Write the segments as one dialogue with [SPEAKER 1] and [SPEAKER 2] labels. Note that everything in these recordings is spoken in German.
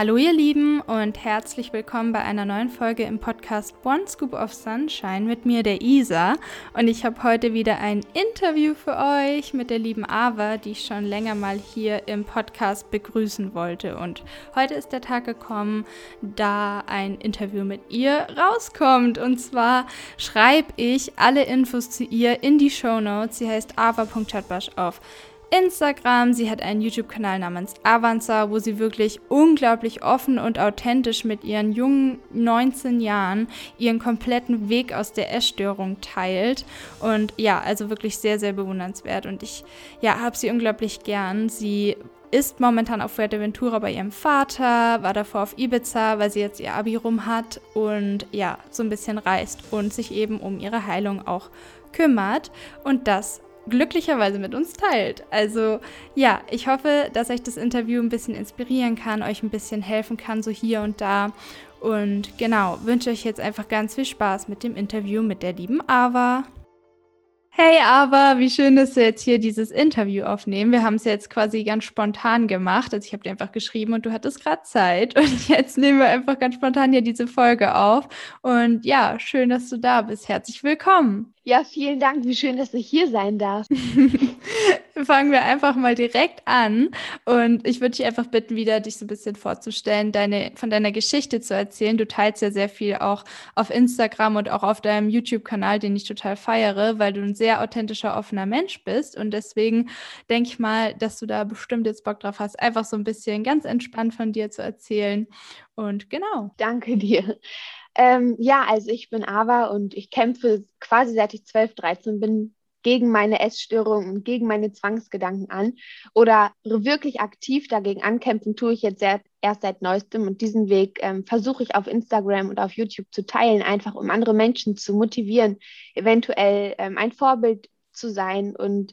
[SPEAKER 1] Hallo ihr Lieben und herzlich willkommen bei einer neuen Folge im Podcast One Scoop of Sunshine mit mir, der Isa. Und ich habe heute wieder ein Interview für euch mit der lieben Ava, die ich schon länger mal hier im Podcast begrüßen wollte. Und heute ist der Tag gekommen, da ein Interview mit ihr rauskommt. Und zwar schreibe ich alle Infos zu ihr in die Show Notes. Sie heißt ava.chatbash auf Instagram. Sie hat einen YouTube-Kanal namens Avanza, wo sie wirklich unglaublich offen und authentisch mit ihren jungen 19 Jahren ihren kompletten Weg aus der Essstörung teilt. Und ja, also wirklich sehr, sehr bewundernswert. Und ich ja, habe sie unglaublich gern. Sie ist momentan auf Fuerteventura bei ihrem Vater, war davor auf Ibiza, weil sie jetzt ihr Abi rum hat und ja, so ein bisschen reist und sich eben um ihre Heilung auch kümmert. Und das glücklicherweise mit uns teilt. Also ja, ich hoffe, dass euch das Interview ein bisschen inspirieren kann, euch ein bisschen helfen kann, so hier und da. Und genau, wünsche euch jetzt einfach ganz viel Spaß mit dem Interview mit der lieben Ava. Hey Ava, wie schön, dass wir jetzt hier dieses Interview aufnehmen. Wir haben es jetzt quasi ganz spontan gemacht. Also ich habe dir einfach geschrieben und du hattest gerade Zeit. Und jetzt nehmen wir einfach ganz spontan hier diese Folge auf. Und ja, schön, dass du da bist. Herzlich willkommen.
[SPEAKER 2] Ja, vielen Dank. Wie schön, dass ich hier sein darf.
[SPEAKER 1] Fangen wir einfach mal direkt an. Und ich würde dich einfach bitten, wieder dich so ein bisschen vorzustellen, deine, von deiner Geschichte zu erzählen. Du teilst ja sehr viel auch auf Instagram und auch auf deinem YouTube-Kanal, den ich total feiere, weil du ein sehr authentischer, offener Mensch bist. Und deswegen denke ich mal, dass du da bestimmt jetzt Bock drauf hast, einfach so ein bisschen ganz entspannt von dir zu erzählen. Und genau.
[SPEAKER 2] Danke dir. Ähm, ja, also ich bin Ava und ich kämpfe quasi seit ich 12, 13 bin gegen meine Essstörung und gegen meine Zwangsgedanken an oder wirklich aktiv dagegen ankämpfen, tue ich jetzt sehr, erst seit neuestem und diesen Weg ähm, versuche ich auf Instagram und auf YouTube zu teilen, einfach um andere Menschen zu motivieren, eventuell ähm, ein Vorbild zu sein und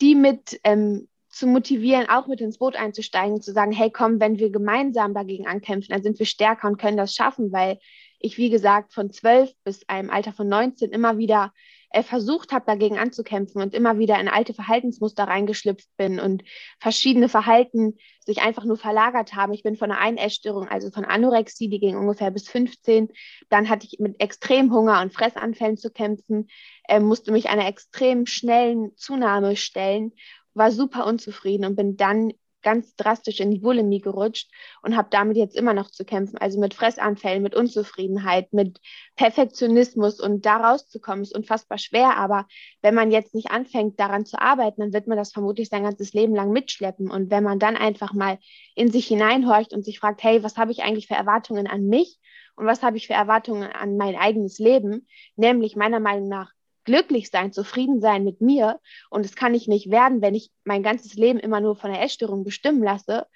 [SPEAKER 2] die mit ähm, zu motivieren, auch mit ins Boot einzusteigen und zu sagen, hey komm, wenn wir gemeinsam dagegen ankämpfen, dann sind wir stärker und können das schaffen, weil ich, wie gesagt, von zwölf bis einem Alter von 19 immer wieder äh, versucht habe, dagegen anzukämpfen und immer wieder in alte Verhaltensmuster reingeschlüpft bin und verschiedene Verhalten sich einfach nur verlagert haben. Ich bin von einer Einessstörung, also von Anorexie, die ging ungefähr bis 15. Dann hatte ich mit extrem Hunger und Fressanfällen zu kämpfen, äh, musste mich einer extrem schnellen Zunahme stellen, war super unzufrieden und bin dann ganz drastisch in die Bulimie gerutscht und habe damit jetzt immer noch zu kämpfen. Also mit Fressanfällen, mit Unzufriedenheit, mit Perfektionismus und da rauszukommen ist unfassbar schwer. Aber wenn man jetzt nicht anfängt, daran zu arbeiten, dann wird man das vermutlich sein ganzes Leben lang mitschleppen. Und wenn man dann einfach mal in sich hineinhorcht und sich fragt, hey, was habe ich eigentlich für Erwartungen an mich? Und was habe ich für Erwartungen an mein eigenes Leben? Nämlich meiner Meinung nach glücklich sein, zufrieden sein mit mir. Und das kann ich nicht werden, wenn ich mein ganzes Leben immer nur von der Essstörung bestimmen lasse.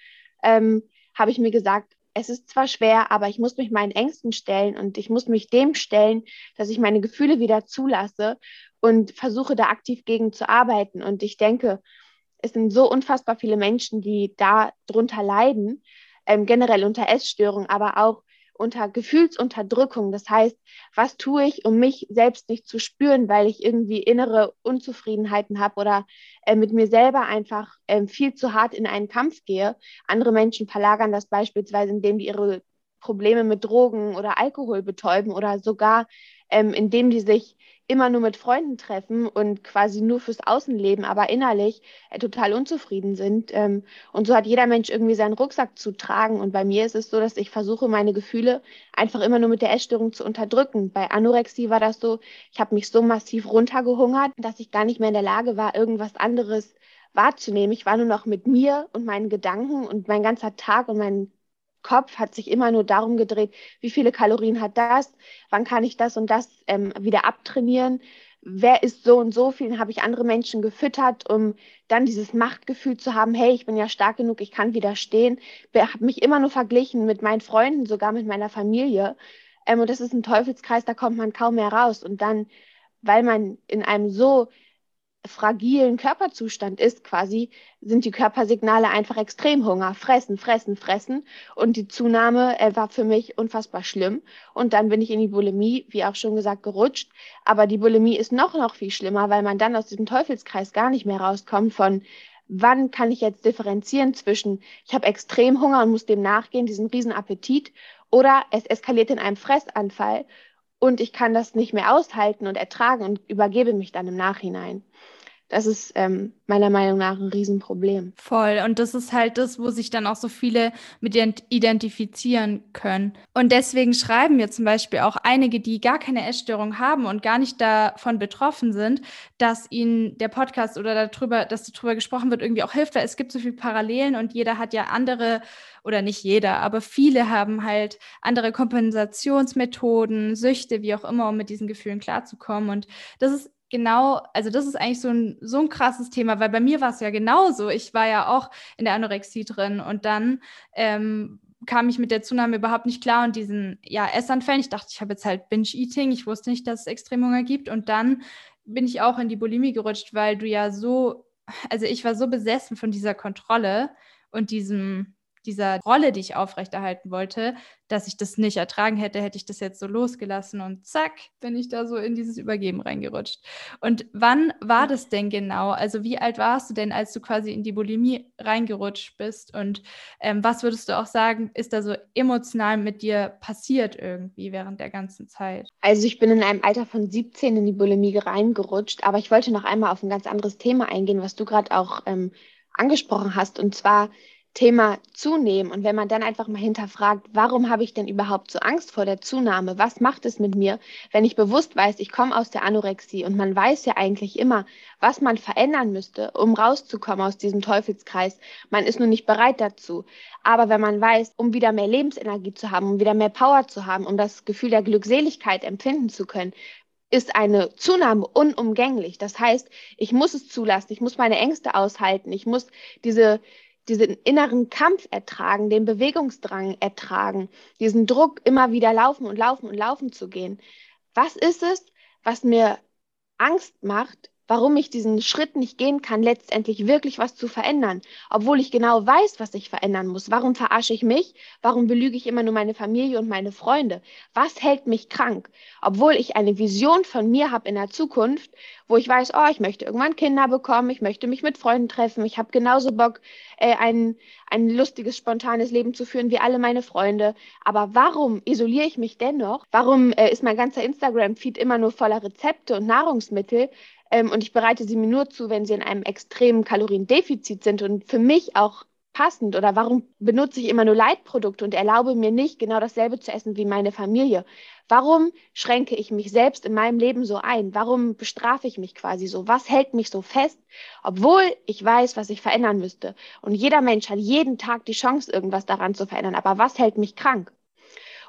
[SPEAKER 2] Ähm, habe ich mir gesagt, es ist zwar schwer, aber ich muss mich meinen Ängsten stellen und ich muss mich dem stellen, dass ich meine Gefühle wieder zulasse und versuche da aktiv gegen zu arbeiten. Und ich denke, es sind so unfassbar viele Menschen, die da drunter leiden, ähm, generell unter Essstörungen, aber auch unter Gefühlsunterdrückung. Das heißt, was tue ich, um mich selbst nicht zu spüren, weil ich irgendwie innere Unzufriedenheiten habe oder äh, mit mir selber einfach äh, viel zu hart in einen Kampf gehe. Andere Menschen verlagern das beispielsweise, indem die ihre Probleme mit Drogen oder Alkohol betäuben oder sogar ähm, indem die sich immer nur mit Freunden treffen und quasi nur fürs Außenleben, aber innerlich äh, total unzufrieden sind. Ähm, und so hat jeder Mensch irgendwie seinen Rucksack zu tragen. Und bei mir ist es so, dass ich versuche, meine Gefühle einfach immer nur mit der Essstörung zu unterdrücken. Bei Anorexie war das so, ich habe mich so massiv runtergehungert, dass ich gar nicht mehr in der Lage war, irgendwas anderes wahrzunehmen. Ich war nur noch mit mir und meinen Gedanken und mein ganzer Tag und mein Kopf hat sich immer nur darum gedreht, wie viele Kalorien hat das, wann kann ich das und das ähm, wieder abtrainieren, wer ist so und so viel, habe ich andere Menschen gefüttert, um dann dieses Machtgefühl zu haben, hey, ich bin ja stark genug, ich kann widerstehen, habe mich immer nur verglichen mit meinen Freunden, sogar mit meiner Familie. Ähm, und das ist ein Teufelskreis, da kommt man kaum mehr raus. Und dann, weil man in einem so fragilen Körperzustand ist, quasi, sind die Körpersignale einfach extrem Hunger, fressen, fressen, fressen. Und die Zunahme äh, war für mich unfassbar schlimm. Und dann bin ich in die Bulimie, wie auch schon gesagt, gerutscht. Aber die Bulimie ist noch, noch viel schlimmer, weil man dann aus diesem Teufelskreis gar nicht mehr rauskommt von wann kann ich jetzt differenzieren zwischen, ich habe extrem Hunger und muss dem nachgehen, diesen riesen Appetit, oder es eskaliert in einem Fressanfall und ich kann das nicht mehr aushalten und ertragen und übergebe mich dann im Nachhinein. Das ist ähm, meiner Meinung nach ein Riesenproblem.
[SPEAKER 1] Voll. Und das ist halt das, wo sich dann auch so viele mit identifizieren können. Und deswegen schreiben mir zum Beispiel auch einige, die gar keine Essstörung haben und gar nicht davon betroffen sind, dass ihnen der Podcast oder darüber, dass darüber gesprochen wird, irgendwie auch hilft, weil es gibt so viele Parallelen und jeder hat ja andere oder nicht jeder, aber viele haben halt andere Kompensationsmethoden, Süchte, wie auch immer, um mit diesen Gefühlen klarzukommen. Und das ist genau, also das ist eigentlich so ein, so ein krasses Thema, weil bei mir war es ja genauso. Ich war ja auch in der Anorexie drin und dann ähm, kam ich mit der Zunahme überhaupt nicht klar und diesen ja, Essanfällen. Ich dachte, ich habe jetzt halt Binge-Eating. Ich wusste nicht, dass es Extremhunger gibt. Und dann bin ich auch in die Bulimie gerutscht, weil du ja so, also ich war so besessen von dieser Kontrolle und diesem, dieser Rolle, die ich aufrechterhalten wollte, dass ich das nicht ertragen hätte, hätte ich das jetzt so losgelassen und zack, bin ich da so in dieses Übergeben reingerutscht. Und wann war das denn genau? Also wie alt warst du denn, als du quasi in die Bulimie reingerutscht bist? Und ähm, was würdest du auch sagen, ist da so emotional mit dir passiert irgendwie während der ganzen Zeit?
[SPEAKER 2] Also ich bin in einem Alter von 17 in die Bulimie reingerutscht, aber ich wollte noch einmal auf ein ganz anderes Thema eingehen, was du gerade auch ähm, angesprochen hast. Und zwar Thema zunehmen und wenn man dann einfach mal hinterfragt, warum habe ich denn überhaupt so Angst vor der Zunahme? Was macht es mit mir, wenn ich bewusst weiß, ich komme aus der Anorexie und man weiß ja eigentlich immer, was man verändern müsste, um rauszukommen aus diesem Teufelskreis. Man ist nur nicht bereit dazu. Aber wenn man weiß, um wieder mehr Lebensenergie zu haben, um wieder mehr Power zu haben, um das Gefühl der Glückseligkeit empfinden zu können, ist eine Zunahme unumgänglich. Das heißt, ich muss es zulassen, ich muss meine Ängste aushalten, ich muss diese diesen inneren Kampf ertragen, den Bewegungsdrang ertragen, diesen Druck, immer wieder laufen und laufen und laufen zu gehen. Was ist es, was mir Angst macht, warum ich diesen Schritt nicht gehen kann, letztendlich wirklich was zu verändern, obwohl ich genau weiß, was ich verändern muss. Warum verarsche ich mich? Warum belüge ich immer nur meine Familie und meine Freunde? Was hält mich krank? Obwohl ich eine Vision von mir habe in der Zukunft, wo ich weiß, oh, ich möchte irgendwann Kinder bekommen, ich möchte mich mit Freunden treffen, ich habe genauso Bock, äh, ein, ein lustiges, spontanes Leben zu führen wie alle meine Freunde. Aber warum isoliere ich mich dennoch? Warum äh, ist mein ganzer Instagram-Feed immer nur voller Rezepte und Nahrungsmittel? Ähm, und ich bereite sie mir nur zu, wenn sie in einem extremen Kaloriendefizit sind und für mich auch passend? Oder warum benutze ich immer nur Leitprodukte und erlaube mir nicht, genau dasselbe zu essen wie meine Familie? Warum schränke ich mich selbst in meinem Leben so ein? Warum bestrafe ich mich quasi so? Was hält mich so fest, obwohl ich weiß, was ich verändern müsste? Und jeder Mensch hat jeden Tag die Chance, irgendwas daran zu verändern. Aber was hält mich krank?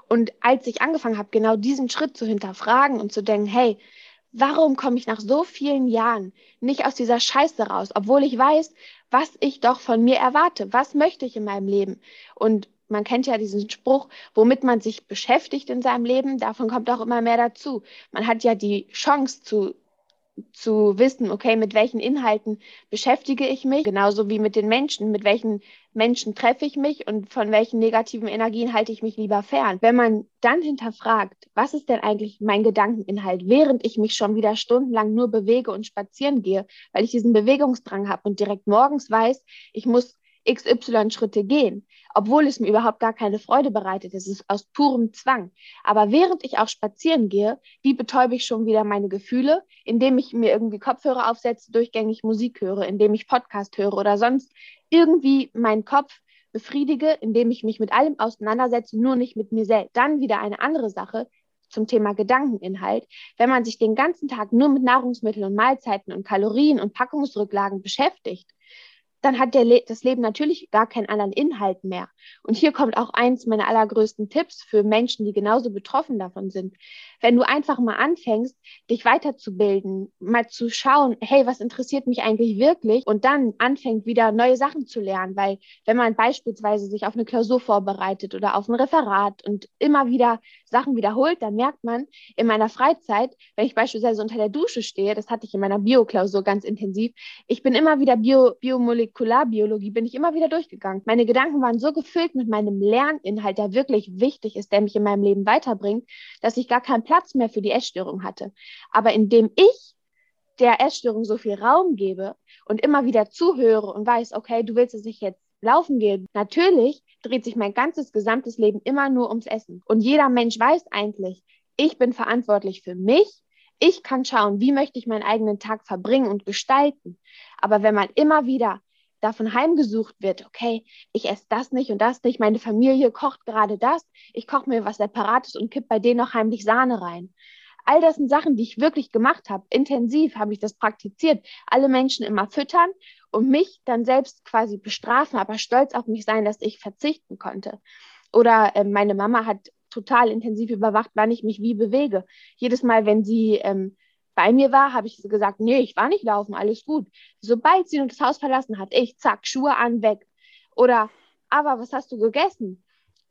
[SPEAKER 2] Und als ich angefangen habe, genau diesen Schritt zu hinterfragen und zu denken, hey, warum komme ich nach so vielen Jahren nicht aus dieser Scheiße raus, obwohl ich weiß, was ich doch von mir erwarte, was möchte ich in meinem Leben. Und man kennt ja diesen Spruch, womit man sich beschäftigt in seinem Leben, davon kommt auch immer mehr dazu. Man hat ja die Chance zu zu wissen, okay, mit welchen Inhalten beschäftige ich mich, genauso wie mit den Menschen, mit welchen Menschen treffe ich mich und von welchen negativen Energien halte ich mich lieber fern. Wenn man dann hinterfragt, was ist denn eigentlich mein Gedankeninhalt, während ich mich schon wieder stundenlang nur bewege und spazieren gehe, weil ich diesen Bewegungsdrang habe und direkt morgens weiß, ich muss XY Schritte gehen, obwohl es mir überhaupt gar keine Freude bereitet. Es ist aus purem Zwang. Aber während ich auch spazieren gehe, wie betäube ich schon wieder meine Gefühle, indem ich mir irgendwie Kopfhörer aufsetze, durchgängig Musik höre, indem ich Podcast höre oder sonst irgendwie meinen Kopf befriedige, indem ich mich mit allem auseinandersetze, nur nicht mit mir selbst. Dann wieder eine andere Sache zum Thema Gedankeninhalt. Wenn man sich den ganzen Tag nur mit Nahrungsmitteln und Mahlzeiten und Kalorien und Packungsrücklagen beschäftigt, dann hat Le das Leben natürlich gar keinen anderen Inhalt mehr. Und hier kommt auch eins meiner allergrößten Tipps für Menschen, die genauso betroffen davon sind. Wenn du einfach mal anfängst, dich weiterzubilden, mal zu schauen, hey, was interessiert mich eigentlich wirklich? Und dann anfängt wieder neue Sachen zu lernen, weil wenn man beispielsweise sich auf eine Klausur vorbereitet oder auf ein Referat und immer wieder Sachen wiederholt, dann merkt man in meiner Freizeit, wenn ich beispielsweise unter der Dusche stehe, das hatte ich in meiner Bioklausur ganz intensiv, ich bin immer wieder Bio, Biomolekül Molekularbiologie bin ich immer wieder durchgegangen. Meine Gedanken waren so gefüllt mit meinem Lerninhalt, der wirklich wichtig ist, der mich in meinem Leben weiterbringt, dass ich gar keinen Platz mehr für die Essstörung hatte. Aber indem ich der Essstörung so viel Raum gebe und immer wieder zuhöre und weiß, okay, du willst es nicht jetzt laufen gehen. Natürlich dreht sich mein ganzes gesamtes Leben immer nur ums Essen. Und jeder Mensch weiß eigentlich, ich bin verantwortlich für mich. Ich kann schauen, wie möchte ich meinen eigenen Tag verbringen und gestalten. Aber wenn man immer wieder davon heimgesucht wird, okay, ich esse das nicht und das nicht, meine Familie kocht gerade das, ich koche mir was Separates und kipp bei denen noch heimlich Sahne rein. All das sind Sachen, die ich wirklich gemacht habe. Intensiv habe ich das praktiziert. Alle Menschen immer füttern und mich dann selbst quasi bestrafen, aber stolz auf mich sein, dass ich verzichten konnte. Oder äh, meine Mama hat total intensiv überwacht, wann ich mich wie bewege. Jedes Mal, wenn sie ähm, bei mir war, habe ich gesagt, nee, ich war nicht laufen, alles gut. Sobald sie das Haus verlassen hat, ich, zack, Schuhe an, weg. Oder, aber was hast du gegessen?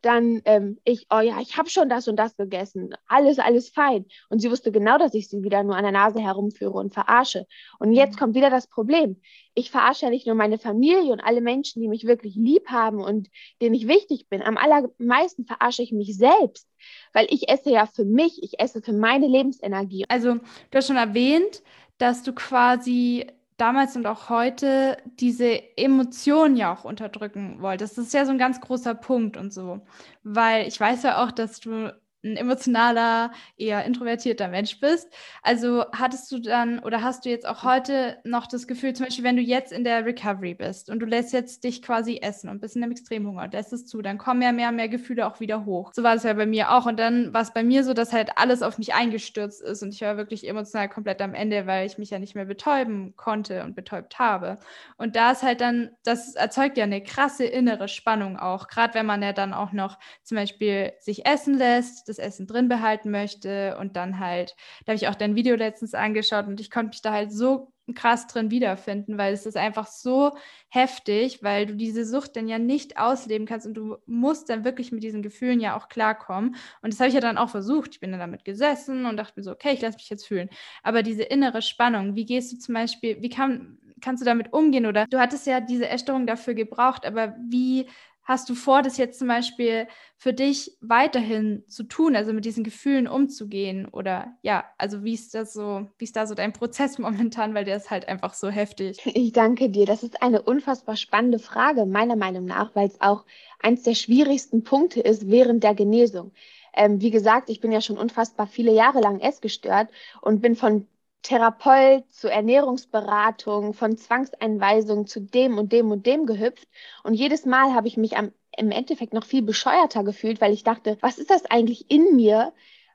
[SPEAKER 2] Dann ähm, ich, oh ja, ich habe schon das und das gegessen, alles, alles fein. Und sie wusste genau, dass ich sie wieder nur an der Nase herumführe und verarsche. Und jetzt mhm. kommt wieder das Problem. Ich verarsche ja nicht nur meine Familie und alle Menschen, die mich wirklich lieb haben und denen ich wichtig bin. Am allermeisten verarsche ich mich selbst, weil ich esse ja für mich, ich esse für meine Lebensenergie.
[SPEAKER 1] Also, du hast schon erwähnt, dass du quasi damals und auch heute diese Emotionen ja auch unterdrücken wolltest. Das ist ja so ein ganz großer Punkt und so. Weil ich weiß ja auch, dass du ein emotionaler, eher introvertierter Mensch bist. Also hattest du dann oder hast du jetzt auch heute noch das Gefühl, zum Beispiel, wenn du jetzt in der Recovery bist und du lässt jetzt dich quasi essen und bist in einem Extremhunger und lässt es zu, dann kommen ja mehr und mehr Gefühle auch wieder hoch. So war es ja bei mir auch. Und dann war es bei mir so, dass halt alles auf mich eingestürzt ist und ich war wirklich emotional komplett am Ende, weil ich mich ja nicht mehr betäuben konnte und betäubt habe. Und da ist halt dann, das erzeugt ja eine krasse innere Spannung auch, gerade wenn man ja dann auch noch zum Beispiel sich essen lässt, das Essen drin behalten möchte und dann halt, da habe ich auch dein Video letztens angeschaut und ich konnte mich da halt so krass drin wiederfinden, weil es ist einfach so heftig, weil du diese Sucht dann ja nicht ausleben kannst und du musst dann wirklich mit diesen Gefühlen ja auch klarkommen. Und das habe ich ja dann auch versucht. Ich bin dann damit gesessen und dachte mir so, okay, ich lasse mich jetzt fühlen. Aber diese innere Spannung, wie gehst du zum Beispiel, wie kann, kannst du damit umgehen? Oder du hattest ja diese Essstörung dafür gebraucht, aber wie hast du vor, das jetzt zum Beispiel für dich weiterhin zu tun, also mit diesen Gefühlen umzugehen? Oder ja, also wie ist das so, wie ist da so dein Prozess momentan, weil der ist halt einfach so heftig?
[SPEAKER 2] Ich danke dir. Das ist eine unfassbar spannende Frage, meiner Meinung nach, weil es auch eins der schwierigsten Punkte ist während der Genesung. Ähm, wie gesagt, ich bin ja schon unfassbar viele Jahre lang essgestört und bin von Therapeut zu Ernährungsberatung, von Zwangseinweisung zu dem und dem und dem gehüpft. Und jedes Mal habe ich mich am, im Endeffekt noch viel bescheuerter gefühlt, weil ich dachte, was ist das eigentlich in mir,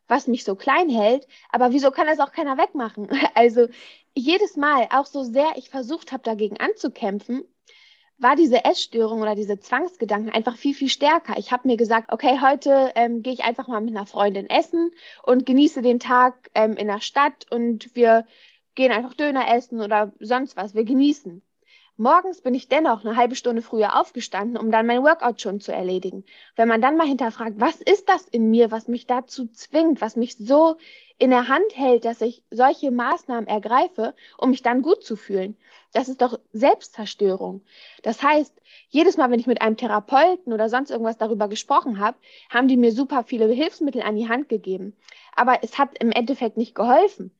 [SPEAKER 2] was mich so klein hält? Aber wieso kann das auch keiner wegmachen? Also jedes Mal, auch so sehr ich versucht habe, dagegen anzukämpfen, war diese Essstörung oder diese Zwangsgedanken einfach viel, viel stärker. Ich habe mir gesagt, okay, heute ähm, gehe ich einfach mal mit einer Freundin essen und genieße den Tag ähm, in der Stadt und wir gehen einfach Döner essen oder sonst was. Wir genießen. Morgens bin ich dennoch eine halbe Stunde früher aufgestanden, um dann mein Workout schon zu erledigen. Wenn man dann mal hinterfragt, was ist das in mir, was mich dazu zwingt, was mich so in der Hand hält, dass ich solche Maßnahmen ergreife, um mich dann gut zu fühlen. Das ist doch Selbstzerstörung. Das heißt, jedes Mal, wenn ich mit einem Therapeuten oder sonst irgendwas darüber gesprochen habe, haben die mir super viele Hilfsmittel an die Hand gegeben. Aber es hat im Endeffekt nicht geholfen.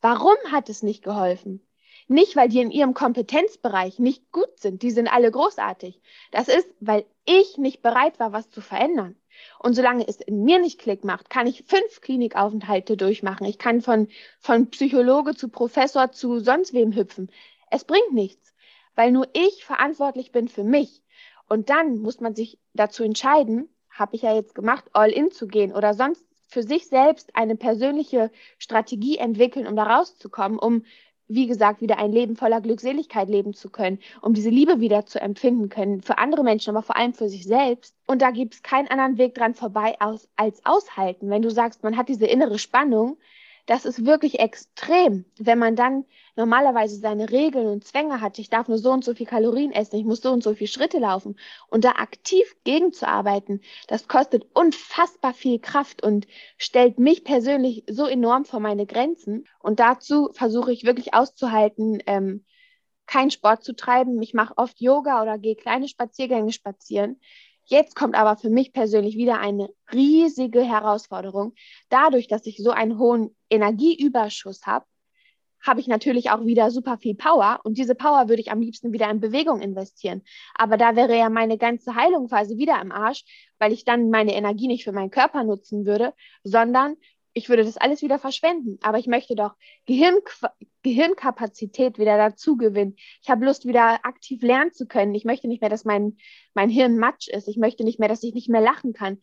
[SPEAKER 2] Warum hat es nicht geholfen? Nicht, weil die in ihrem Kompetenzbereich nicht gut sind, die sind alle großartig. Das ist, weil ich nicht bereit war, was zu verändern. Und solange es in mir nicht Klick macht, kann ich fünf Klinikaufenthalte durchmachen. Ich kann von, von Psychologe zu Professor zu sonst wem hüpfen. Es bringt nichts, weil nur ich verantwortlich bin für mich. Und dann muss man sich dazu entscheiden, habe ich ja jetzt gemacht, all in zu gehen oder sonst für sich selbst eine persönliche Strategie entwickeln, um da rauszukommen, um, wie gesagt, wieder ein Leben voller Glückseligkeit leben zu können, um diese Liebe wieder zu empfinden können, für andere Menschen, aber vor allem für sich selbst. Und da gibt es keinen anderen Weg dran vorbei aus, als aushalten. Wenn du sagst, man hat diese innere Spannung, das ist wirklich extrem, wenn man dann normalerweise seine Regeln und Zwänge hat. Ich darf nur so und so viel Kalorien essen, ich muss so und so viele Schritte laufen und da aktiv gegenzuarbeiten, das kostet unfassbar viel Kraft und stellt mich persönlich so enorm vor meine Grenzen. Und dazu versuche ich wirklich auszuhalten, ähm, keinen Sport zu treiben. Ich mache oft Yoga oder gehe kleine Spaziergänge spazieren. Jetzt kommt aber für mich persönlich wieder eine riesige Herausforderung. Dadurch, dass ich so einen hohen Energieüberschuss habe, habe ich natürlich auch wieder super viel Power und diese Power würde ich am liebsten wieder in Bewegung investieren. Aber da wäre ja meine ganze Heilung quasi wieder im Arsch, weil ich dann meine Energie nicht für meinen Körper nutzen würde, sondern ich würde das alles wieder verschwenden. Aber ich möchte doch Gehirn, Gehirnkapazität wieder dazu gewinnen. Ich habe Lust, wieder aktiv lernen zu können. Ich möchte nicht mehr, dass mein, mein Hirn matsch ist. Ich möchte nicht mehr, dass ich nicht mehr lachen kann.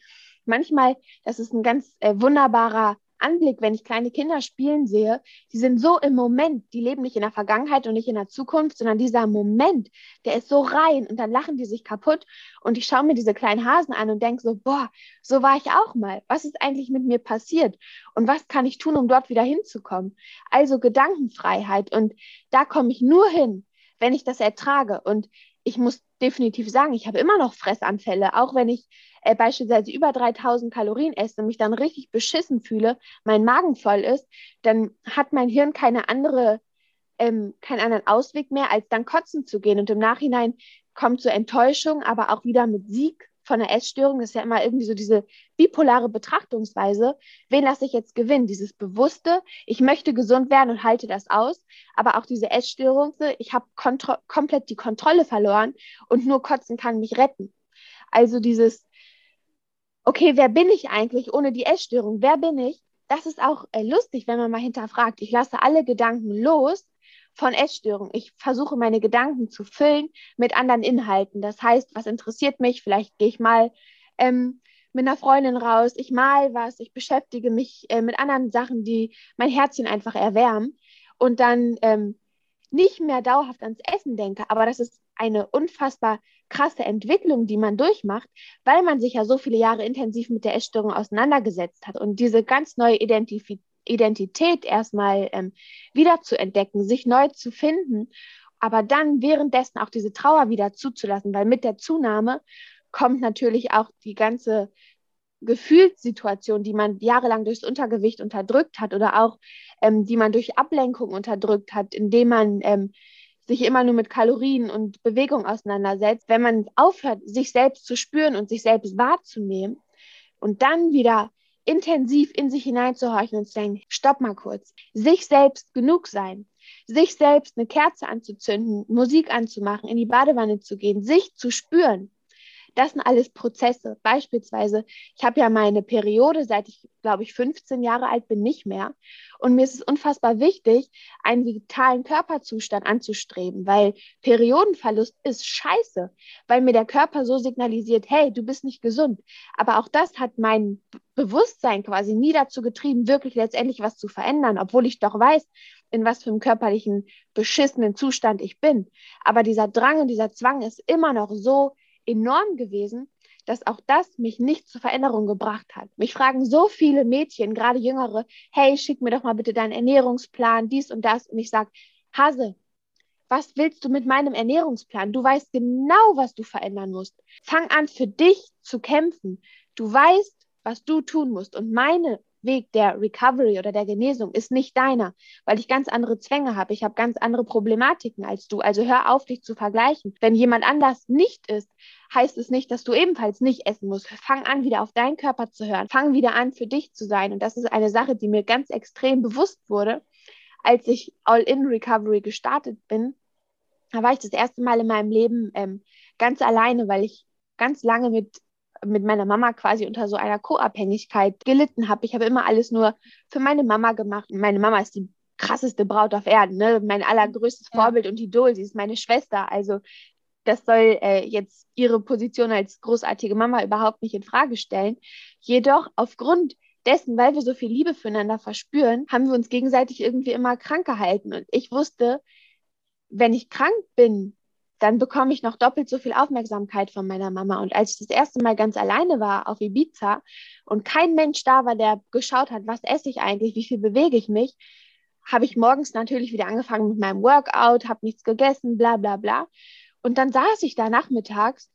[SPEAKER 2] Manchmal, das ist ein ganz äh, wunderbarer Anblick, wenn ich kleine Kinder spielen sehe, die sind so im Moment, die leben nicht in der Vergangenheit und nicht in der Zukunft, sondern dieser Moment, der ist so rein und dann lachen die sich kaputt. Und ich schaue mir diese kleinen Hasen an und denke so, boah, so war ich auch mal. Was ist eigentlich mit mir passiert? Und was kann ich tun, um dort wieder hinzukommen? Also Gedankenfreiheit. Und da komme ich nur hin, wenn ich das ertrage. Und ich muss definitiv sagen, ich habe immer noch Fressanfälle, auch wenn ich äh, beispielsweise über 3000 Kalorien esse und mich dann richtig beschissen fühle, mein Magen voll ist, dann hat mein Hirn keine andere, ähm, keinen anderen Ausweg mehr, als dann kotzen zu gehen. Und im Nachhinein kommt so Enttäuschung, aber auch wieder mit Sieg von der Essstörung. Das ist ja immer irgendwie so diese bipolare Betrachtungsweise. Wen lasse ich jetzt gewinnen? Dieses Bewusste, ich möchte gesund werden und halte das aus, aber auch diese Essstörung, ich habe komplett die Kontrolle verloren und nur Kotzen kann mich retten. Also dieses okay, wer bin ich eigentlich ohne die Essstörung? Wer bin ich? Das ist auch äh, lustig, wenn man mal hinterfragt. Ich lasse alle Gedanken los von Essstörung. Ich versuche meine Gedanken zu füllen mit anderen Inhalten. Das heißt, was interessiert mich? Vielleicht gehe ich mal ähm, mit einer Freundin raus, ich mal was, ich beschäftige mich äh, mit anderen Sachen, die mein Herzchen einfach erwärmen und dann ähm, nicht mehr dauerhaft ans Essen denke. Aber das ist eine unfassbar krasse Entwicklung, die man durchmacht, weil man sich ja so viele Jahre intensiv mit der Essstörung auseinandergesetzt hat und diese ganz neue Identif Identität erstmal ähm, wieder zu entdecken, sich neu zu finden, aber dann währenddessen auch diese Trauer wieder zuzulassen, weil mit der Zunahme kommt natürlich auch die ganze Gefühlssituation, die man jahrelang durchs Untergewicht unterdrückt hat oder auch ähm, die man durch Ablenkung unterdrückt hat, indem man ähm, sich immer nur mit Kalorien und Bewegung auseinandersetzt, wenn man aufhört, sich selbst zu spüren und sich selbst wahrzunehmen und dann wieder intensiv in sich hineinzuhorchen und zu denken, stopp mal kurz, sich selbst genug sein, sich selbst eine Kerze anzuzünden, Musik anzumachen, in die Badewanne zu gehen, sich zu spüren, das sind alles Prozesse. Beispielsweise, ich habe ja meine Periode, seit ich, glaube ich, 15 Jahre alt bin, nicht mehr. Und mir ist es unfassbar wichtig, einen vitalen Körperzustand anzustreben, weil Periodenverlust ist scheiße, weil mir der Körper so signalisiert, hey, du bist nicht gesund. Aber auch das hat mein Bewusstsein quasi nie dazu getrieben, wirklich letztendlich was zu verändern, obwohl ich doch weiß, in was für einem körperlichen beschissenen Zustand ich bin. Aber dieser Drang und dieser Zwang ist immer noch so enorm gewesen, dass auch das mich nicht zur Veränderung gebracht hat. Mich fragen so viele Mädchen, gerade jüngere, hey, schick mir doch mal bitte deinen Ernährungsplan, dies und das. Und ich sage, Hase, was willst du mit meinem Ernährungsplan? Du weißt genau, was du verändern musst. Fang an, für dich zu kämpfen. Du weißt, was du tun musst. Und meine Weg der Recovery oder der Genesung ist nicht deiner, weil ich ganz andere Zwänge habe. Ich habe ganz andere Problematiken als du. Also hör auf, dich zu vergleichen. Wenn jemand anders nicht ist, heißt es nicht, dass du ebenfalls nicht essen musst. Fang an, wieder auf deinen Körper zu hören. Fang wieder an, für dich zu sein. Und das ist eine Sache, die mir ganz extrem bewusst wurde, als ich All-in-Recovery gestartet bin. Da war ich das erste Mal in meinem Leben ähm, ganz alleine, weil ich ganz lange mit mit meiner Mama quasi unter so einer Co-Abhängigkeit gelitten habe. Ich habe immer alles nur für meine Mama gemacht. Meine Mama ist die krasseste Braut auf Erden, ne? mein allergrößtes. Vorbild und Idol. Sie ist meine Schwester. Also das soll äh, jetzt ihre Position als großartige Mama überhaupt nicht in Frage stellen. Jedoch aufgrund dessen, weil wir so viel Liebe füreinander verspüren, haben wir uns gegenseitig irgendwie immer krank gehalten. Und ich wusste, wenn ich krank bin, dann bekomme ich noch doppelt so viel Aufmerksamkeit von meiner Mama. Und als ich das erste Mal ganz alleine war auf Ibiza und kein Mensch da war, der geschaut hat, was esse ich eigentlich, wie viel bewege ich mich, habe ich morgens natürlich wieder angefangen mit meinem Workout, habe nichts gegessen, bla bla bla. Und dann saß ich da nachmittags